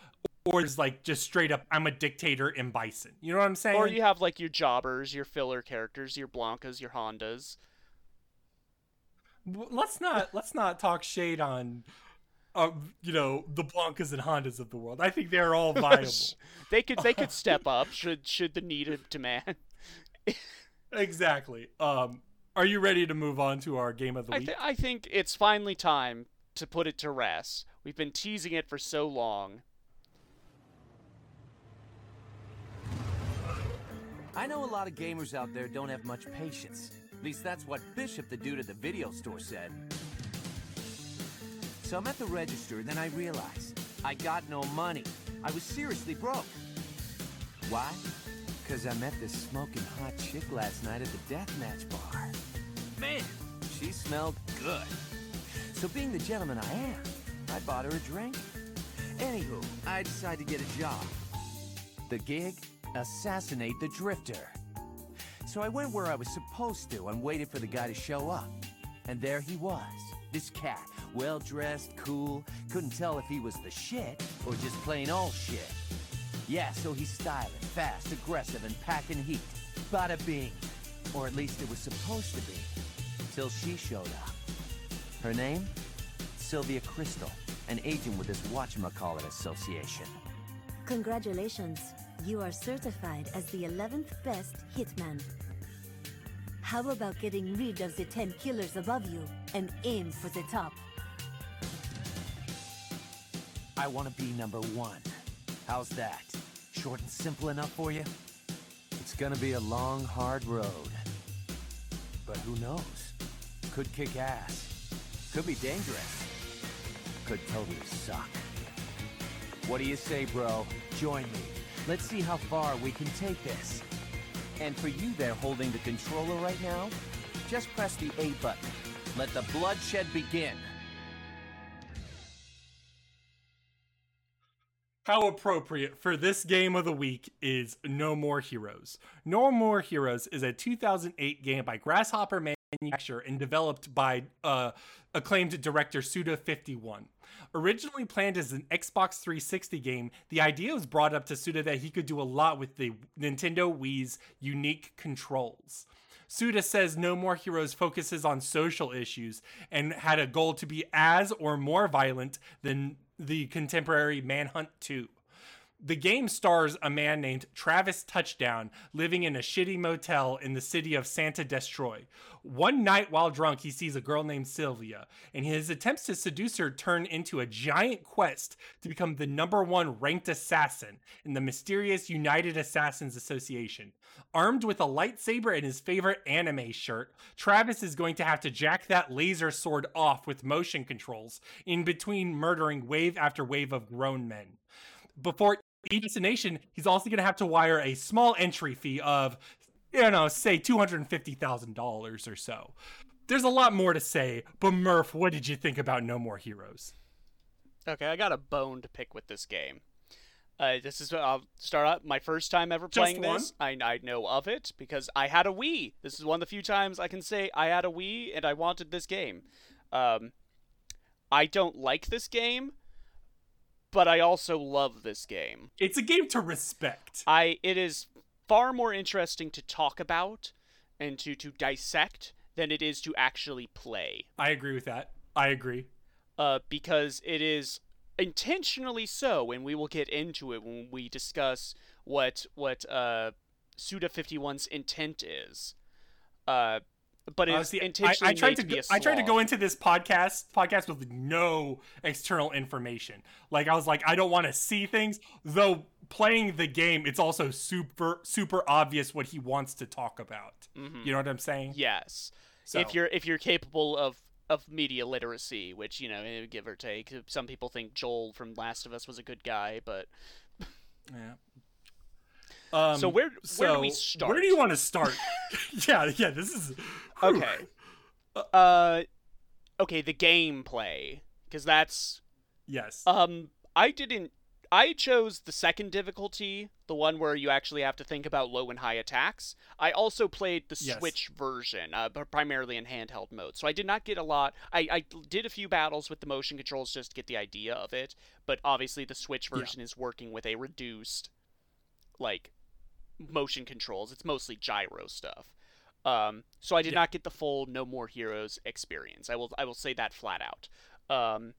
or is like just straight up I'm a dictator in Bison. You know what I'm saying? Or you have like your jobbers, your filler characters, your Blancas, your Hondas. Let's not let's not talk shade on uh, you know the Blancas and Hondas of the world. I think they're all (laughs) viable. They could they could step (laughs) up should should the need of demand. exactly. Um, are you ready to move on to our game of the I, week? th- I think it's finally time to put it to rest. We've been teasing it for so long. I know a lot of gamers out there don't have much patience. At least that's what Bishop, the dude at the video store, said. So I'm at the register, then I realized I got no money. I was seriously broke. Why? Because I met this smoking hot chick last night at the deathmatch bar. Man, she smelled good. So being the gentleman I am, I bought her a drink. Anywho, I decided to get a job. The gig? Assassinate the Drifter. So I went where I was supposed to and waited for the guy to show up. And there he was. This cat, well dressed, cool, couldn't tell if he was the shit or just plain old shit. Yeah, so he's styling, fast, aggressive, and packing heat. Bada bing. Or at least it was supposed to be. Till she showed up. Her name? Sylvia Christel, an agent with this Whatchamacallit Association. Congratulations. You are certified as the 11th best hitman. How about getting rid of the 10 killers above you and aim for the top? I want to be number one. How's that? Short and simple enough for you? It's gonna be a long, hard road. But who knows? Could kick ass. Could be dangerous. Could totally suck. What do you say, bro? Join me. Let's see how far we can take this. And for you there holding the controller right now, just press the A button. Let the bloodshed begin. How appropriate for this game of the week is No More Heroes. No More Heroes is a 2008 game by Grasshopper Manufacture and developed by uh, acclaimed director Suda51. Originally planned as an Xbox 360 game, the idea was brought up to Suda that he could do a lot with the Nintendo Wii's unique controls. Suda says No More Heroes focuses on social issues and had a goal to be as or more violent than the contemporary Manhunt 2. The game stars a man named Travis Touchdown living in a shitty motel in the city of Santa Destroy. One night while drunk, he sees a girl named Sylvia, and his attempts to seduce her turn into a giant quest to become the number one ranked assassin in the mysterious United Assassins Association. Armed with a lightsaber and his favorite anime shirt, Travis is going to have to jack that laser sword off with motion controls in between murdering wave after wave of grown men before each destination, he's also going to have to wire a small entry fee of, you know, say $250,000 or so. There's a lot more to say, but Murph, what did you think about No More Heroes? Okay, I got a bone to pick with this game. Uh, this is I'll start out my first time ever playing this. I, I know of it because I had a Wii. This is one of the few times I can say I had a Wii and I wanted this game. Um, I don't like this game, but I also love this game. It's a game to respect. I it is far more interesting to talk about and to to dissect than it is to actually play. I agree with that. I agree. uh, because it is intentionally so, and we will get into it when we discuss what what uh, Suda 51's intent is. Uh, but Uh, it's I, intentionally I tried made to to be go, a I tried to go into this podcast podcast with no external information. Like I was like, I don't want to see things. Though playing the game, it's also super super obvious what he wants to talk about. Mhm. You know what I'm saying? Yes, So, if you're if you're capable of of media literacy, which you know, eh, give or take. Some people think Joel from Last of Us was a good guy, but yeah. Um, So where- where do we start? Where do you want to start? (laughs) yeah, yeah. This is whew. okay. Uh, okay, the gameplay because that's Yes. Um, I didn't. I chose the second difficulty, the one where you actually have to think about low and high attacks. I also played the Yes. Switch version, uh, but primarily in handheld mode. So I did not get a lot. I, I did a few battles with the motion controls just to get the idea of it, but obviously the Switch Yeah. version is working with a reduced, like, motion controls. It's mostly gyro stuff. Um, so I did Yeah. not get the full No More Heroes experience. I will I will say that flat out. Um,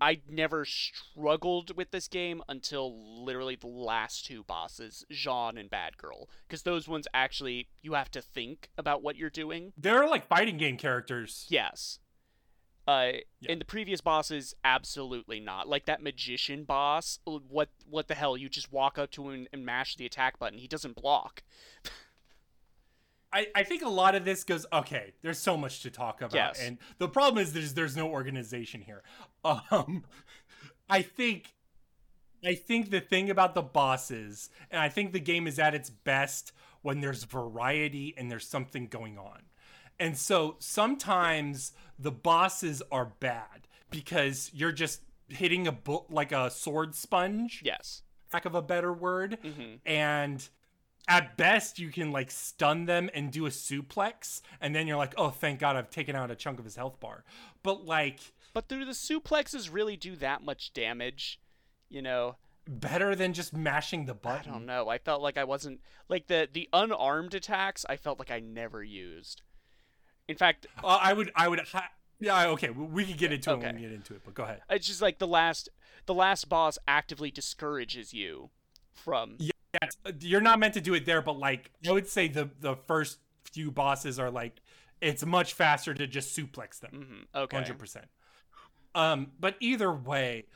I never struggled with this game until literally the last two bosses, Jeane and Bad Girl, because those ones actually you have to think about what you're doing. They're like fighting game characters. Yes. Uh, Yeah. in the previous bosses, absolutely not. Like that magician boss, what what the hell? You just walk up to him and, and mash the attack button. He doesn't block. I, I think a lot of this goes okay. There's so much to talk about, Yes. and the problem is there's there's no organization here. (laughs) Um, I think, I think the thing about the bosses, and I think the game is at its best when there's variety and there's something going on, and so sometimes the bosses are bad because you're just hitting a book like a sword sponge, Yes. lack of a better word, hmm and at best you can like stun them and do a suplex and then you're like oh thank god i've taken out a chunk of his health bar but like But do the suplexes really do that much damage? You know, better than just mashing the button. I don't know. I felt like I wasn't like the the unarmed attacks. I felt like I never used. In fact, Uh, i would i would ha- yeah okay we could get into it when Okay. we get into it but go ahead it's just like the last the last boss actively discourages you from yes uh, you're not meant to do it there but like i would say the the first few bosses are like it's much faster to just suplex them Mhm, okay. Hundred percent. Um, but either way,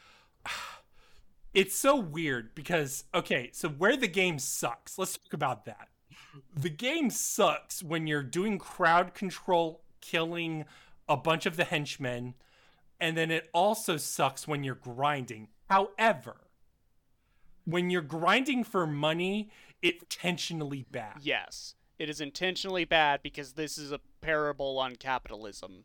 (sighs) it's so weird because okay, so where the game sucks. Let's talk about that. The game sucks when you're doing crowd control, killing a bunch of the henchmen, and then it also sucks when you're grinding. However, when you're grinding for money, it's intentionally bad. Yes, it is intentionally bad because this is a parable on capitalism.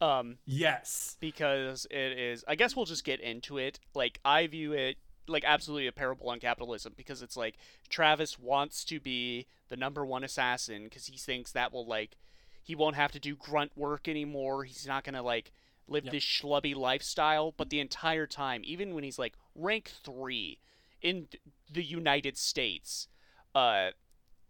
Um, Yes. because it is. I guess we'll just get into it. Like I view it like absolutely a parable on capitalism because it's like Travis wants to be the number one assassin because he thinks that will like he won't have to do grunt work anymore. He's not gonna like live Yep. this schlubby lifestyle. But the entire time, even when he's like rank three in the United States, uh,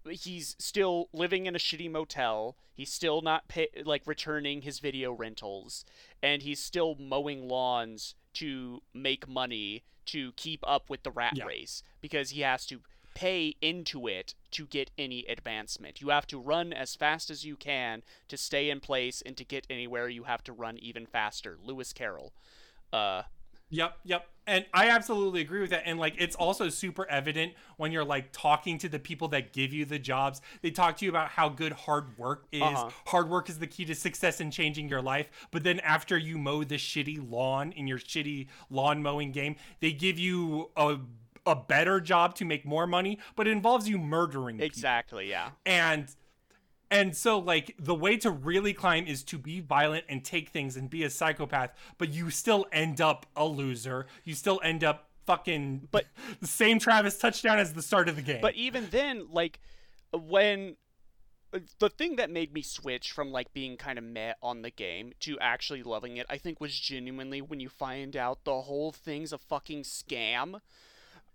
he's still living in a shitty motel. He's still not pay- like returning his video rentals, and he's still mowing lawns to make money to keep up with the rat Yeah. race because he has to pay into it to get any advancement. You have to run as fast as you can to stay in place, and to get anywhere, you have to run even faster. Lewis Carroll. Uh, Yep, yep. And I absolutely agree with that. And like it's also super evident when you're like talking to the people that give you the jobs. They talk to you about how good hard work is. Uh-huh. Hard work is the key to success in changing your life. But then after you mow the shitty lawn in your shitty lawn mowing game, they give you a a better job to make more money, but it involves you murdering people exactly. Yeah. and and so like the way to really climb is to be violent and take things and be a psychopath but you still end up a loser you still end up fucking But- (laughs) the same Travis touchdown as the start of the game. But even then, like when the thing that made me switch from like being kind of met on the game to actually loving it, I think was genuinely when you find out the whole thing's a fucking scam.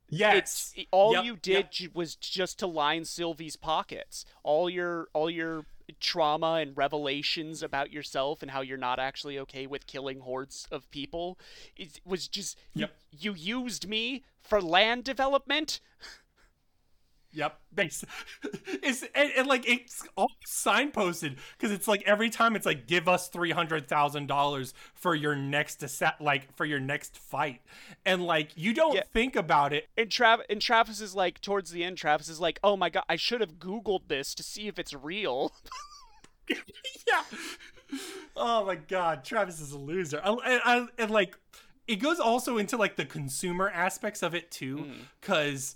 Yes, It's all Yep, you did ju- was just to line Sylvie's pockets. All your all your trauma and revelations about yourself and how you're not actually okay with killing hordes of people it was just Yep. you, you used me for land development Yep. Thanks. (laughs) It's and, and like it's all signposted because it's like every time it's like give us three hundred thousand dollars for your next asset, like for your next fight, and like you don't Yeah. think about it. And Trav and Travis is like towards the end. Travis is like, "Oh my god, I should have Googled this to see if it's real." (laughs) yeah. Oh my god, Travis is a loser. I, I, I- and like it goes also into like the consumer aspects of it too, mm. because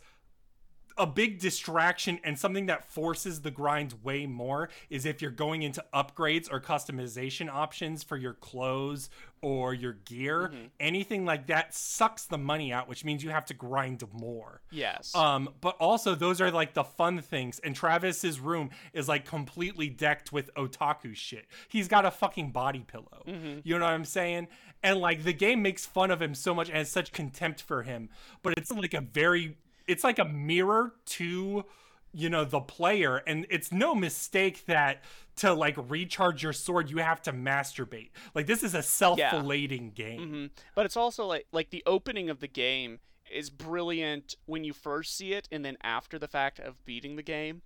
a big distraction and something that forces the grind way more is if you're going into upgrades or customization options for your clothes or your gear. Anything like that sucks the money out, which means you have to grind more. yes. Um, but also those are like the fun things. And Travis's room is like completely decked with otaku shit. He's got a fucking body pillow. You know what I'm saying? And like the game makes fun of him so much and has such contempt for him. But it's like a very it's like a mirror to you know the player and it's no mistake that to like recharge your sword you have to masturbate like this is a self-filleting game hmm But it's also like like the opening of the game is brilliant when you first see it, and then after the fact of beating the game.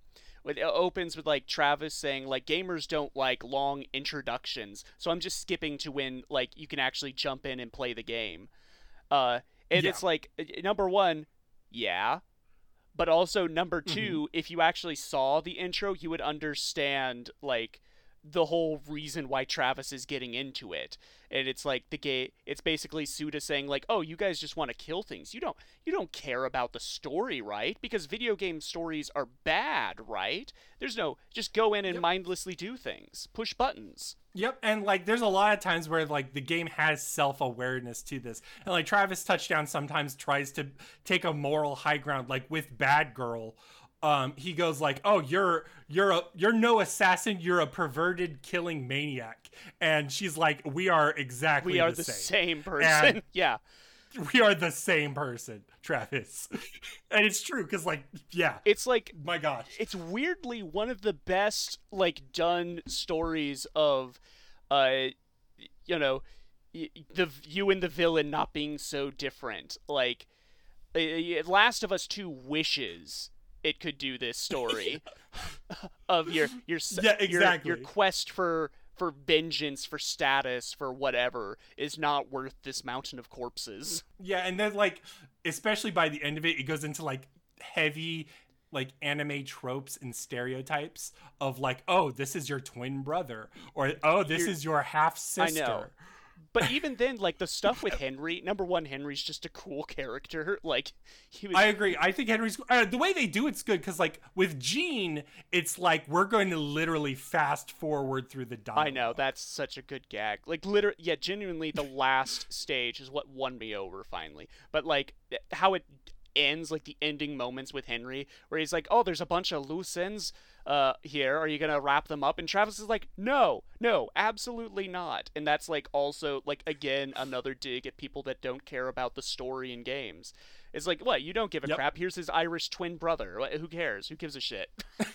It opens with like Travis saying like gamers don't like long introductions, so I'm just skipping to when like you can actually jump in and play the game. Uh, and Yeah. it's like uh, number one, yeah, but also number Mm-hmm. 2 if you actually saw the intro, you would understand like the whole reason why Travis is getting into it. And it's like the gay it's basically Suda saying like, "Oh, you guys just want to kill things. You don't you don't care about the story, right? Because video game stories are bad, right? There's no just go in and mindlessly do things. Push buttons." Yep, and like there's a lot of times where like the game has self-awareness to this. And like Travis Touchdown sometimes tries to take a moral high ground like with Bad Girl. Um he goes like, "Oh, you're you're a you're no assassin, you're a perverted killing maniac." And she's like, "We are exactly We are the, the same. same person. And- (laughs) yeah. We are the same person, Travis." (laughs) and it's true cuz like yeah, It's like my gosh. it's weirdly one of the best like done stories of uh you know the you and the villain not being so different like uh, uh, last of us 2 wishes it could do this story (laughs) of your your Yeah, your- exactly. your quest for for vengeance for status for whatever is not worth this mountain of corpses Yeah, and then like especially by the end of it, it goes into like heavy like anime tropes and stereotypes of like, oh, this is your twin brother, or oh, this You're- is your half sister. But even then, like the stuff with (laughs) Henry, number one, Henry's just a cool character. (laughs) Like he was. I agree. I think Henry's uh, the way they do it's good because like with Jeane, it's like we're going to literally fast forward through the dialogue. I know that's such a good gag. Like literally, yeah, genuinely, the last stage is what won me over finally. But like how it ends, like the ending moments with Henry, where he's like, "Oh, there's a bunch of loose ends uh, here. Are you gonna wrap them up?" And Travis is like, "No, no, absolutely not." And that's like also like again another dig at people that don't care about the story in games. It's like, what? You don't give a Yep. crap. Here's his Irish twin brother. Who cares? Who gives a shit? (laughs)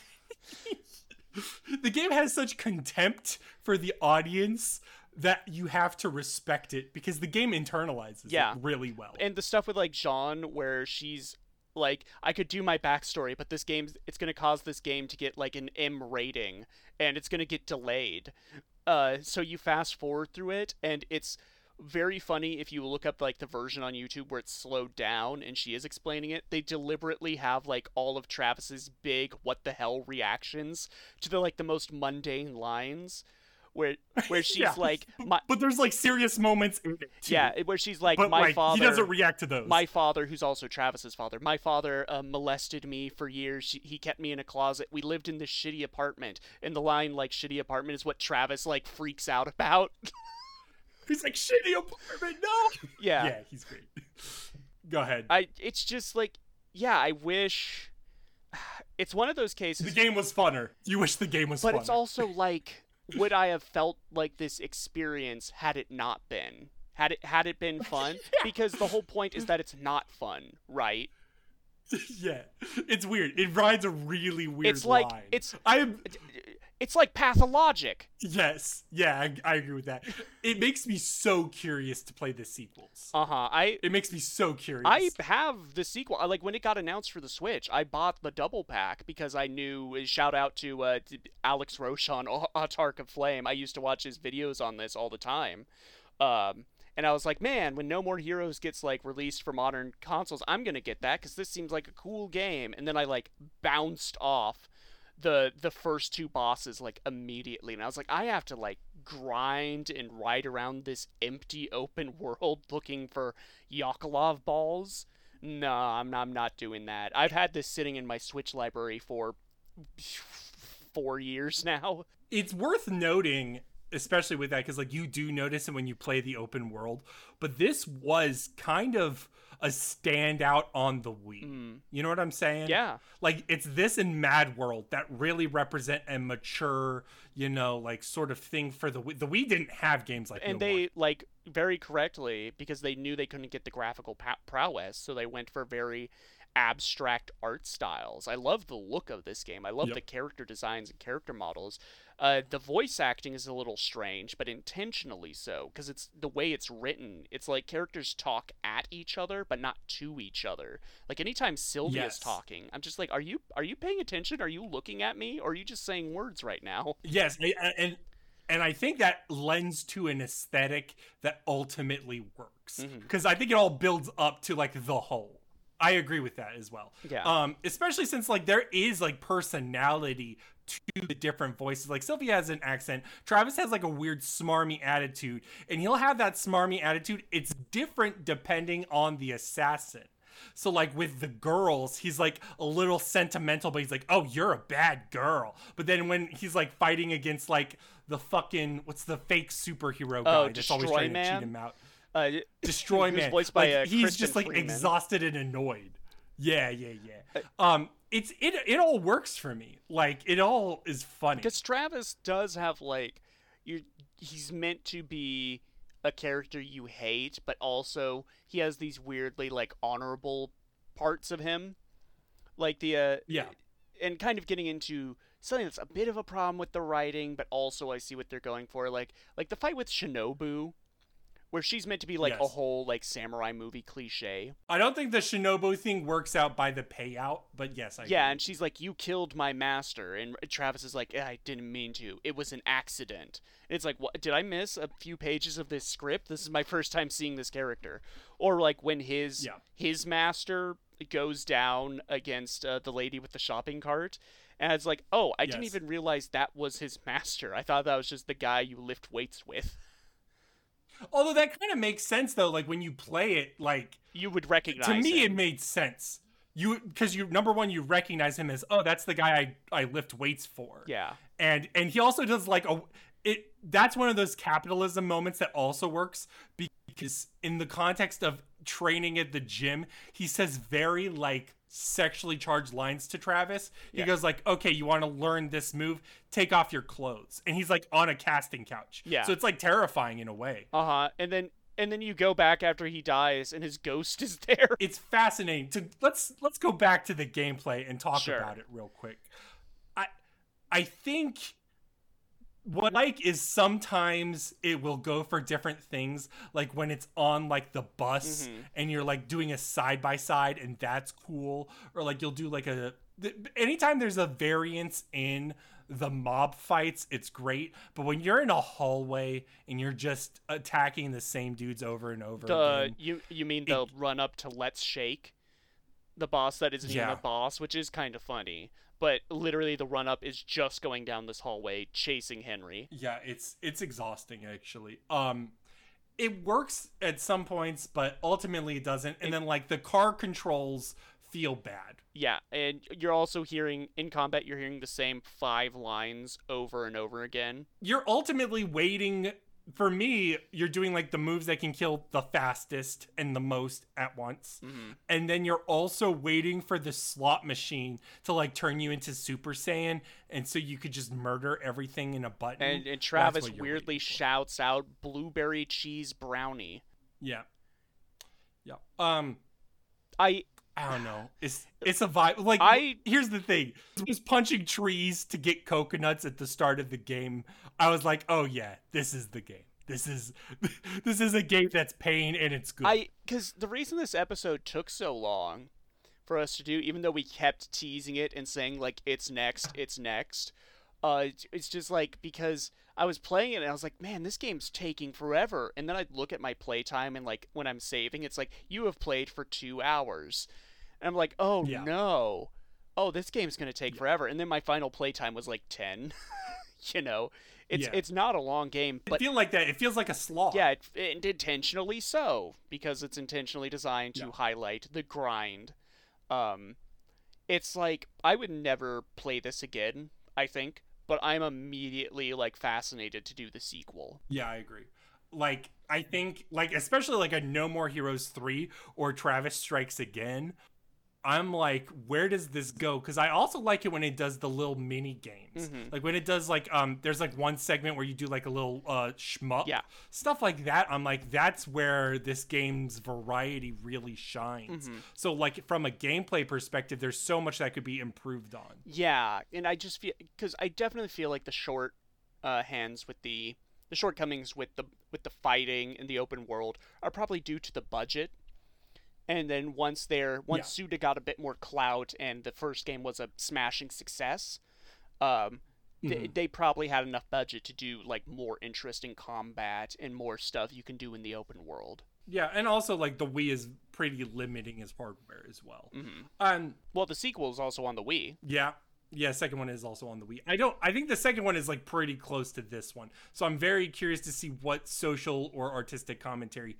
(laughs) the game has such contempt for the audience that you have to respect it because the game internalizes Yeah. it really well. and the stuff with like Jeane where she's like I could do my backstory, but this game it's gonna cause this game to get like an M rating and it's gonna get delayed. Uh so you fast forward through it and it's very funny if you look up like the version on YouTube where it's slowed down and she is explaining it. They deliberately have like all of Travis's big what the hell reactions to the like the most mundane lines where (laughs) where she's Yeah. like my but there's like serious moments in it too. yeah, where she's like but my like father he doesn't react to those. my father, who's also Travis's father, my father uh, molested me for years. He kept me in a closet. We lived in this shitty apartment. And the line, like, shitty apartment is what Travis, like, freaks out about. (laughs) He's like shitty apartment, no. (laughs) yeah. yeah, he's great. Go ahead. I it's just like yeah, I wish (sighs) it's one of those cases the game was funner. You wish the game was funner. but funner. it's also like would I have felt like this experience had it not been? Had it had it been fun? (laughs) Because the whole point is that it's not fun, right? (laughs) yeah, it's weird. It rides a really weird It's like- line. it's- I'm It's like pathologic. yes, yeah, I, I agree with that. It makes me so curious to play the sequels. Uh-huh. I It makes me so curious. I have the sequel. I- Like when it got announced for the Switch, I bought the double pack because I knew. Shout out to uh, to Alex Roche on Autark of Flame. I used to watch his videos on this all the time. Um, and I was like, man, when No More Heroes gets like released for modern consoles, I'm gonna get that because this seems like a cool game. And then I like bounced off the the first two bosses like immediately, and I was like, I have to like grind and ride around this empty open (laughs) world looking for Yakolov balls. No, I'm I'm not doing that. I've had this sitting in my Switch library for (laughs) four years now. it's worth noting especially with that because like you do notice it when you play the open world but this was kind of a standout on the wii mm. you know what i'm saying. Yeah. like it's this and mad world that really represent a mature you know like sort of thing for the wii the wii didn't have games like and No they like very correctly because they knew they couldn't get the graphical pow- prowess, so they went for very abstract art styles. I love the look of this game. I love Yep. the character designs and character models. Uh, the voice acting is a little strange, but intentionally so because it's the way it's written. It's like characters talk at each other, but not to each other. Like anytime Sylvia's Yes. talking, I'm just like, are you are you paying attention? Are you looking at me? Or are you just saying words right now? (laughs) yes and and i think that lends to an aesthetic that ultimately works Mm-hmm. because i think it all builds up to like the whole i agree with that as well Yeah. um especially since like there is like personality to the different voices like sylvia has an accent travis has like a weird smarmy attitude and he'll have that smarmy attitude it's different depending on the assassin so like with the girls, he's like a little sentimental, but he's like, "Oh, you're a bad girl." But then when he's like fighting against like the fucking what's the fake superhero guy Oh, that's always trying to Man? cheat him out, Uh, (laughs) Destroy Man, voiced by, like, uh, he's Crispin just like Freeman. exhausted and annoyed. Yeah, yeah, Uh, yeah. Um, it's it it all works for me. Like it all is funny. because Travis does have like you he's meant to be a character you hate, but also he has these weirdly like honorable parts of him, like the uh, Yeah. and kind of getting into something that's a bit of a problem with the writing, but also I see what they're going for, like like the fight with Shinobu. Where she's meant to be like a whole like samurai movie cliche. I don't think the Shinobu thing works out by the payout, but yes, I Yeah, agree. and she's like, "You killed my master," and Travis is like, "I didn't mean to. It was an accident." And it's like, "What? Did I miss a few pages of this script? This is my (laughs) first time seeing this character." Or like when his Yeah. his master goes down against uh, the lady with the shopping cart, and it's like, "Oh, I didn't even realize that was his master. I thought that was just the guy you lift weights with." Although that kind of makes sense though. Like when you play it, like You would recognize to me him. it made sense you because you number one you recognize him as oh that's the guy i i lift weights for Yeah. and and he also does like a it that's one of those capitalism moments that also works because in the context of training at the gym he says very like sexually charged lines to Travis. He Yeah. goes like, "Okay, you want to learn this move? Take off your clothes." And he's like on a casting couch. Yeah. So it's like terrifying in a way. Uh huh. And then and then you go back after he dies, and his ghost is (laughs) there. it's fascinating to let's let's go back to the gameplay and talk Sure. about it real quick. I I think what I like is sometimes it will go for different things like when it's on like the bus Mm-hmm. and you're like doing a side by side and that's cool or like you'll do like a th- anytime there's a variance in the mob fights it's great but when you're in a hallway and you're just attacking the same dudes over and over The again you you mean the run up to Letz Shake, the boss that isn't even Yeah. a boss, which is kind of funny. But literally, the run up is just going down this hallway chasing Henry. Yeah, it's it's exhausting actually. Um it works at some points, but ultimately it doesn't. And then like the car controls feel bad. Yeah, and you're also hearing in combat, you're hearing the same five lines over and over again. You're ultimately waiting for me, you're doing like the moves that can kill the fastest and the most at once. Mm-hmm. And then you're also waiting for the slot machine to like turn you into Super Saiyan. And so you could just murder everything in a button. And, and Travis weirdly shouts out blueberry cheese brownie. Yeah. Yeah. Um, I I don't know. It's (laughs) it's a vibe. Like I- here's the thing: was punching trees to get coconuts at the start of the game. I was like, oh yeah, this is the game. This is (laughs) this is a game that's pain and it's good. I because the reason this episode took so long for us to do, even though we kept teasing it and saying like it's next, it's next, uh, it's, it's just like because I was playing it and I was like, man, this game's taking forever. And then I'd look at my playtime and like when I'm saving, it's like you have played for two hours, and I'm like, oh Yeah. no, oh this game's gonna take forever. And then my final playtime was like ten. (laughs) you know, it's Yeah. it's not a long game, I but feel like that. It feels like a slog. yeah, it, it intentionally so because it's intentionally designed to Yeah. highlight the grind. Um, it's like I would never play this again. I think, but I'm immediately like fascinated to do the sequel. Yeah, I agree. Like I think like especially like a No More Heroes 3 or Travis Strikes Again. I'm like, where does this go? Because I also like it when it does the little mini games. Mhm. Like when it does like um there's like one segment where you do like a little uh shmup. Yeah. Stuff like that. I'm like, that's where this game's variety really shines. Mhm. So like from a gameplay perspective, there's so much that could be improved on. Yeah, and I just feel because I definitely feel like the short uh, hands with the the shortcomings with the with the fighting in the open world are probably due to the budget. And then once they're once Suda got a bit more clout and the first game was a smashing success, um, they, they probably had enough budget to do like more interesting combat and more stuff you can do in the open world. Yeah, and also like the Wii is pretty limiting as hardware as well. Mhm. Um Well, the sequel is also on the Wii. Yeah. Yeah, second one is also on the Wii. I don't I think the second one is like pretty close to this one. So I'm very curious to see what social or artistic commentary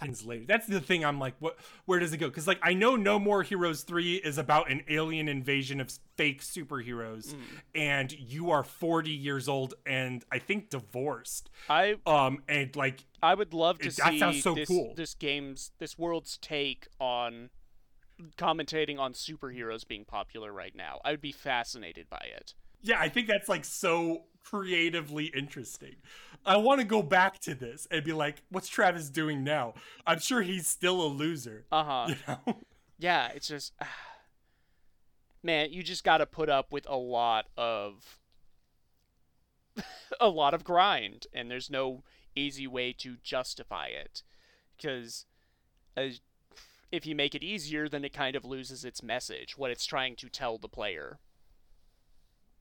happens later. That's the thing I'm like what where does it go? Cuz like I know No More Heroes 3 is about an alien invasion of fake superheroes and you are 40 years old and I think divorced. I Um and like I would love to It- that sounds so this, cool. this game's this world's take on commentating on superheroes being popular right now. I would be fascinated by it. Yeah, I think that's like so creatively interesting. I want to go back to this and be like, what's Travis doing now? I'm sure he's still a loser. Uh huh. You know? (laughs) yeah, it's just man, you just got to put up with a lot of (laughs) a lot of grind, and there's no easy way to justify it because if you make it easier, then it kind of loses its message, what it's trying to tell the player.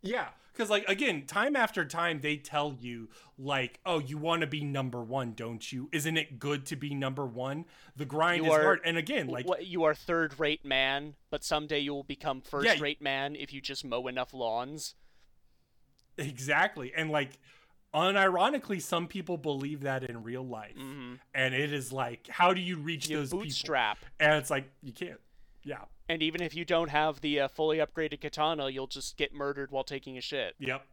Yeah, because like again, time after time, they tell you like, "Oh, you want to be number one, don't you? Isn't it good to be number one? The grind You is are- hard." And again, like, you are third rate man, but someday you will become first rate man if you just mow enough lawns. exactly, and like, unironically, some people believe that in real life, hmm and it is like, how do you reach You those people? bootstrap. And it's like you can't. Yeah. And even if you don't have the uh, fully upgraded katana, you'll just get murdered while taking a shit. Yep.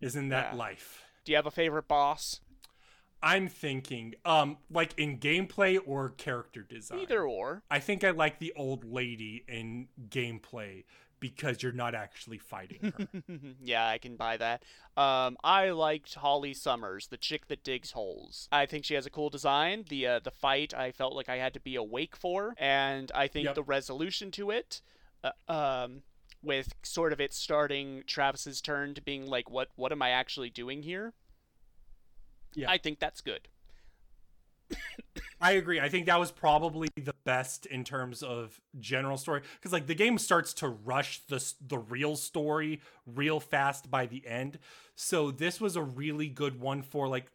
Isn't that Yeah. life? Do you have a favorite boss? I'm thinking, um, like in gameplay or character design. Either or. I think I like the old lady in gameplay because you're not actually fighting her. (laughs) yeah, I can buy that. Um, I liked Holly Summers, the chick that digs holes. I think she has a cool design. The uh, the fight I felt like I had to be awake for, and I think Yep. the resolution to it, uh, um, with sort of it starting Travis's turn to being like, what what am I actually doing here? Yeah. I think that's good. I agree. I think that was probably the best in terms of general story because like the game starts to rush the the real story real fast by the end. So this was a really good one for like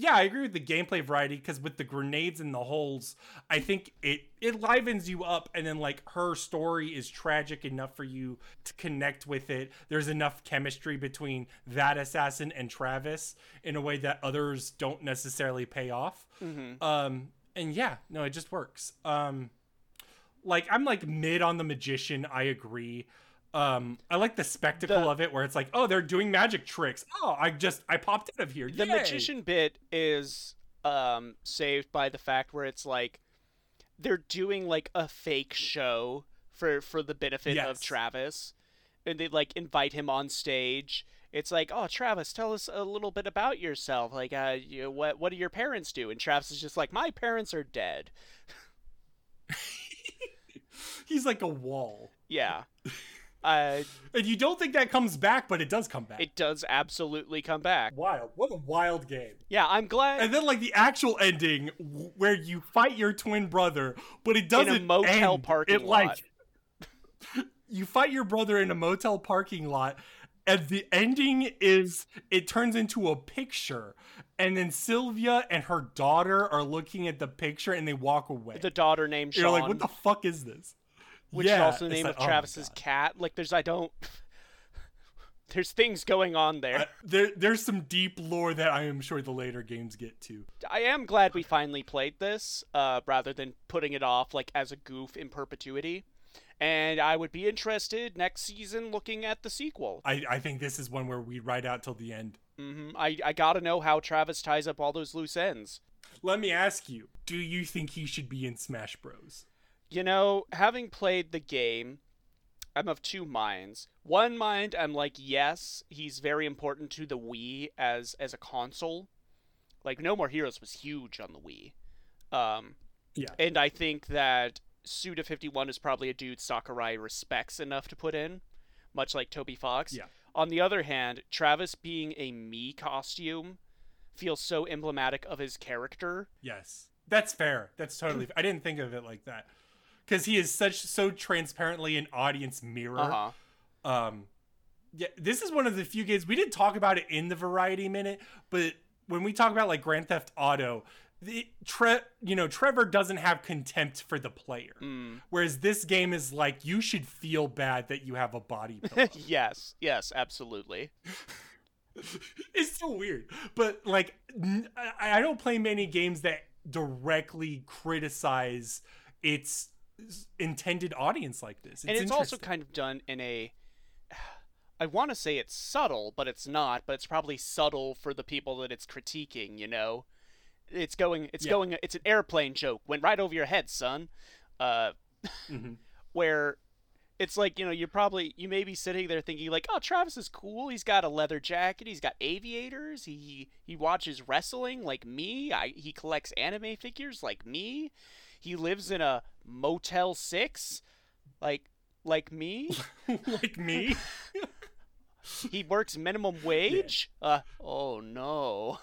yeah, I agree with the gameplay variety because with the grenades and the holes, I think it it livens you up, and then like her story is tragic enough for you to connect with it. There's enough chemistry between that assassin and Travis in a way that others don't necessarily pay off. Mm-hmm. Um, and yeah, no, it just works. Um, like I'm like mid on the magician. I agree. Um, I like the spectacle The- of it, where it's like, oh, they're doing magic tricks. Oh, I just I popped out of here. the Yay! magician bit is um saved by the fact where it's like they're doing like a fake show for for the benefit of Travis. And they like invite him on stage. It's like oh Travis tell us a little bit about yourself. Like uh you, what what do your parents do? And Travis is just like my parents are dead. (laughs) He's like a wall, yeah (laughs) uh and you don't think that comes back, but it does come back. it does absolutely come back wild. What a wild game. yeah I'm glad And then like the actual ending where you fight your twin brother, but it doesn't In a motel end. parking it, like, lot. (laughs) you fight your brother in a motel parking lot, and the ending is it turns into a picture, and then Sylvia and her daughter are looking at the picture and they walk away. the daughter named Sean You're like, what the fuck is this? Which Yeah, is also the name like, of oh Travis's God. cat. Like, there's I don't. (laughs) there's things going on there. Uh, there, there's some deep lore that I am sure the later games get to. I am glad we finally played this, uh, rather than putting it off like as a goof in perpetuity. And I would be interested next season looking at the sequel. I, I think this is one where we ride out till the end. Mm-hmm. I I gotta know how Travis ties up all those loose ends. Let me ask you: Do you think he should be in Smash Bros? You know, having played the game, I'm of two minds. One mind, I'm like, yes, he's very important to the Wii as as a console. Like, No More Heroes was huge on the Wii. Um, Yeah. and I think that Suda 51 is probably a dude Sakurai respects enough to put in, much like Toby Fox. Yeah. On the other hand, Travis being a Mii costume feels so emblematic of his character. Yes, that's fair. That's totally. I didn't think of it like that because he is such so transparently an audience mirror. Uh huh. Um, yeah, this is one of the few games we didn't talk about it in the variety minute, but when we talk about like Grand Theft Auto, the Tre, you know, Trevor doesn't have contempt for the player, Mm. whereas this game is like you should feel bad that you have a body (laughs) yes, yes, absolutely. (laughs) it's so weird, but like n- I don't play many games that directly criticize its intended audience like this. and it's also kind of done in a (sighs) I want to say it's subtle, but it's not, but it's probably subtle for the people that it's critiquing, you know. It's going it's Yeah. going it's an airplane joke. Went right over your head, son. Uh (laughs) Mhm. where it's like, you know, you're probably you may be sitting there thinking like, "Oh, Travis is cool. He's got a leather jacket, he's got aviators, he he watches wrestling like me. I he collects anime figures like me. He lives in a Motel 6 like like me." (laughs) like me. (laughs) he works minimum wage uh oh no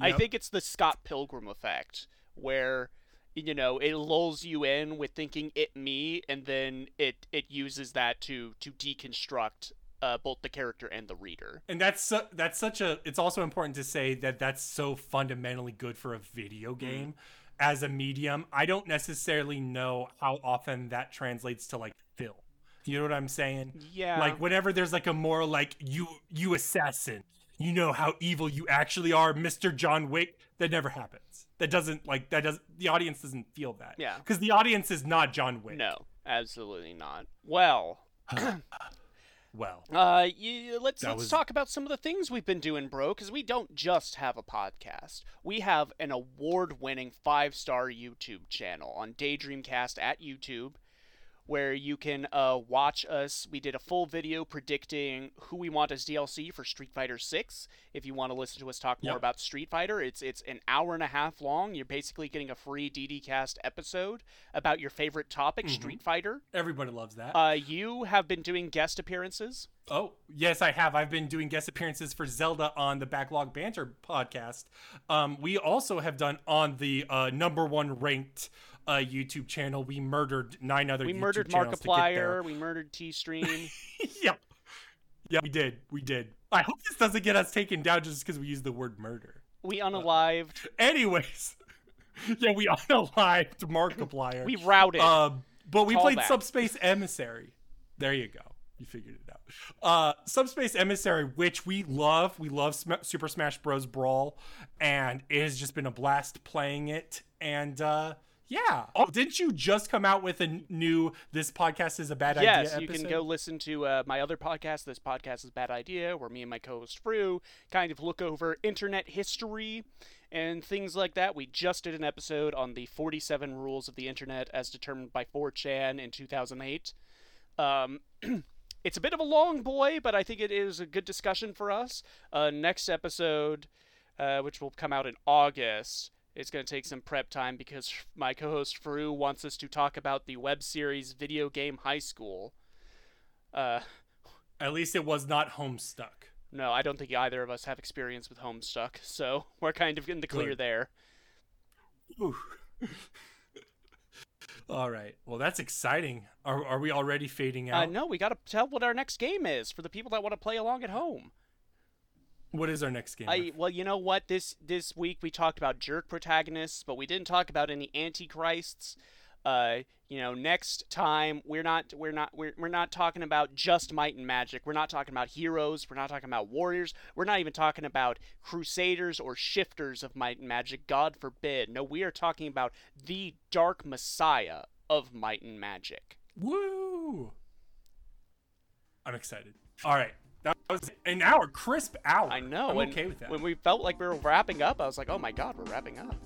i think it's the scott pilgrim effect where you know it lulls you in with thinking it me and then it it uses that to to deconstruct uh, both the character and the reader and that's su- that's such a it's also important to say that that's so fundamentally good for a video Mm-hmm. game as a medium i don't necessarily know how often that translates to like film. You know what i'm saying? Yeah. Like whenever there's like a more like you you assassin you know how evil you actually are mr john wick that never happens. That doesn't like that doesn't the audience doesn't feel that. Yeah. because the audience is not john wick. No absolutely not. Well (clears throat) uh, well Uh, you, let's let's was- talk about some of the things we've been doing, bro. Because we don't just have a podcast; we have an award-winning five-star YouTube channel on Daydreamcast at YouTube, where you can uh, watch us. We did a full video predicting who we want as DLC for Street Fighter 6. If you want to listen to us talk more Yep. about Street Fighter, it's it's an hour and a half long. You're basically getting a free DDcast episode about your favorite topic, Street Fighter. everybody loves that Uh, you have been doing guest appearances. Oh, yes, I have. I've been doing guest appearances for Zelda on the Backlog Banter podcast. Um, we also have done on the uh, number one ranked uh, YouTube channel. We murdered nine other We YouTube murdered channels to get there. Markiplier. We murdered T Stream. (laughs) yeah. Yeah, we did. We did. I hope this doesn't get us taken down just because we used the word murder. we unalived. Anyways, (laughs) yeah, we unalived Markiplier. We routed. Um, but we played Callback. Subspace Emissary. There you go. You figured it out. Uh, Subspace Emissary, which we love. We love Sm- Super Smash Bros. Brawl, and it has just been a blast playing it. And uh, Yeah. Oh, didn't you just come out with a new "This podcast is a bad idea"? yes, you can go listen to uh, my other podcast. This podcast is a Bad Idea, where me and my co-host Fru kind of look over internet history and things like that. We just did an episode on the 47 rules of the internet as determined by 4chan in 2008. Um, (clears throat) it's a bit of a long boy, but I think it is a good discussion for us. Uh, next episode, uh, which will come out in August, it's going to take some prep time because my co-host Fru wants us to talk about the web series Video Game High School. Uh, At least it was not Homestuck. no, I don't think either of us have experience with Homestuck, so (laughs) we're kind of in the clear Good. there. (laughs) All right. Well, that's exciting. Are, are we already fading Uh, out? no, we got to tell what our next game is for the people that want to play along at home. What is our next game? I well, you know what? This this week we talked about jerk protagonists, but we didn't talk about any antichrists. Uh, you know, next time we're not we're not we're, we're not talking about just might and magic. We're not talking about heroes. We're not talking about warriors. We're not even talking about crusaders or shifters of might and magic. God forbid. No, we are talking about the dark messiah of might and magic. Woo! I'm excited. All right. That was an hour, crisp hour. I know. I'm okay with that. When we felt like we were wrapping up, I was like, "Oh my God, we're wrapping up."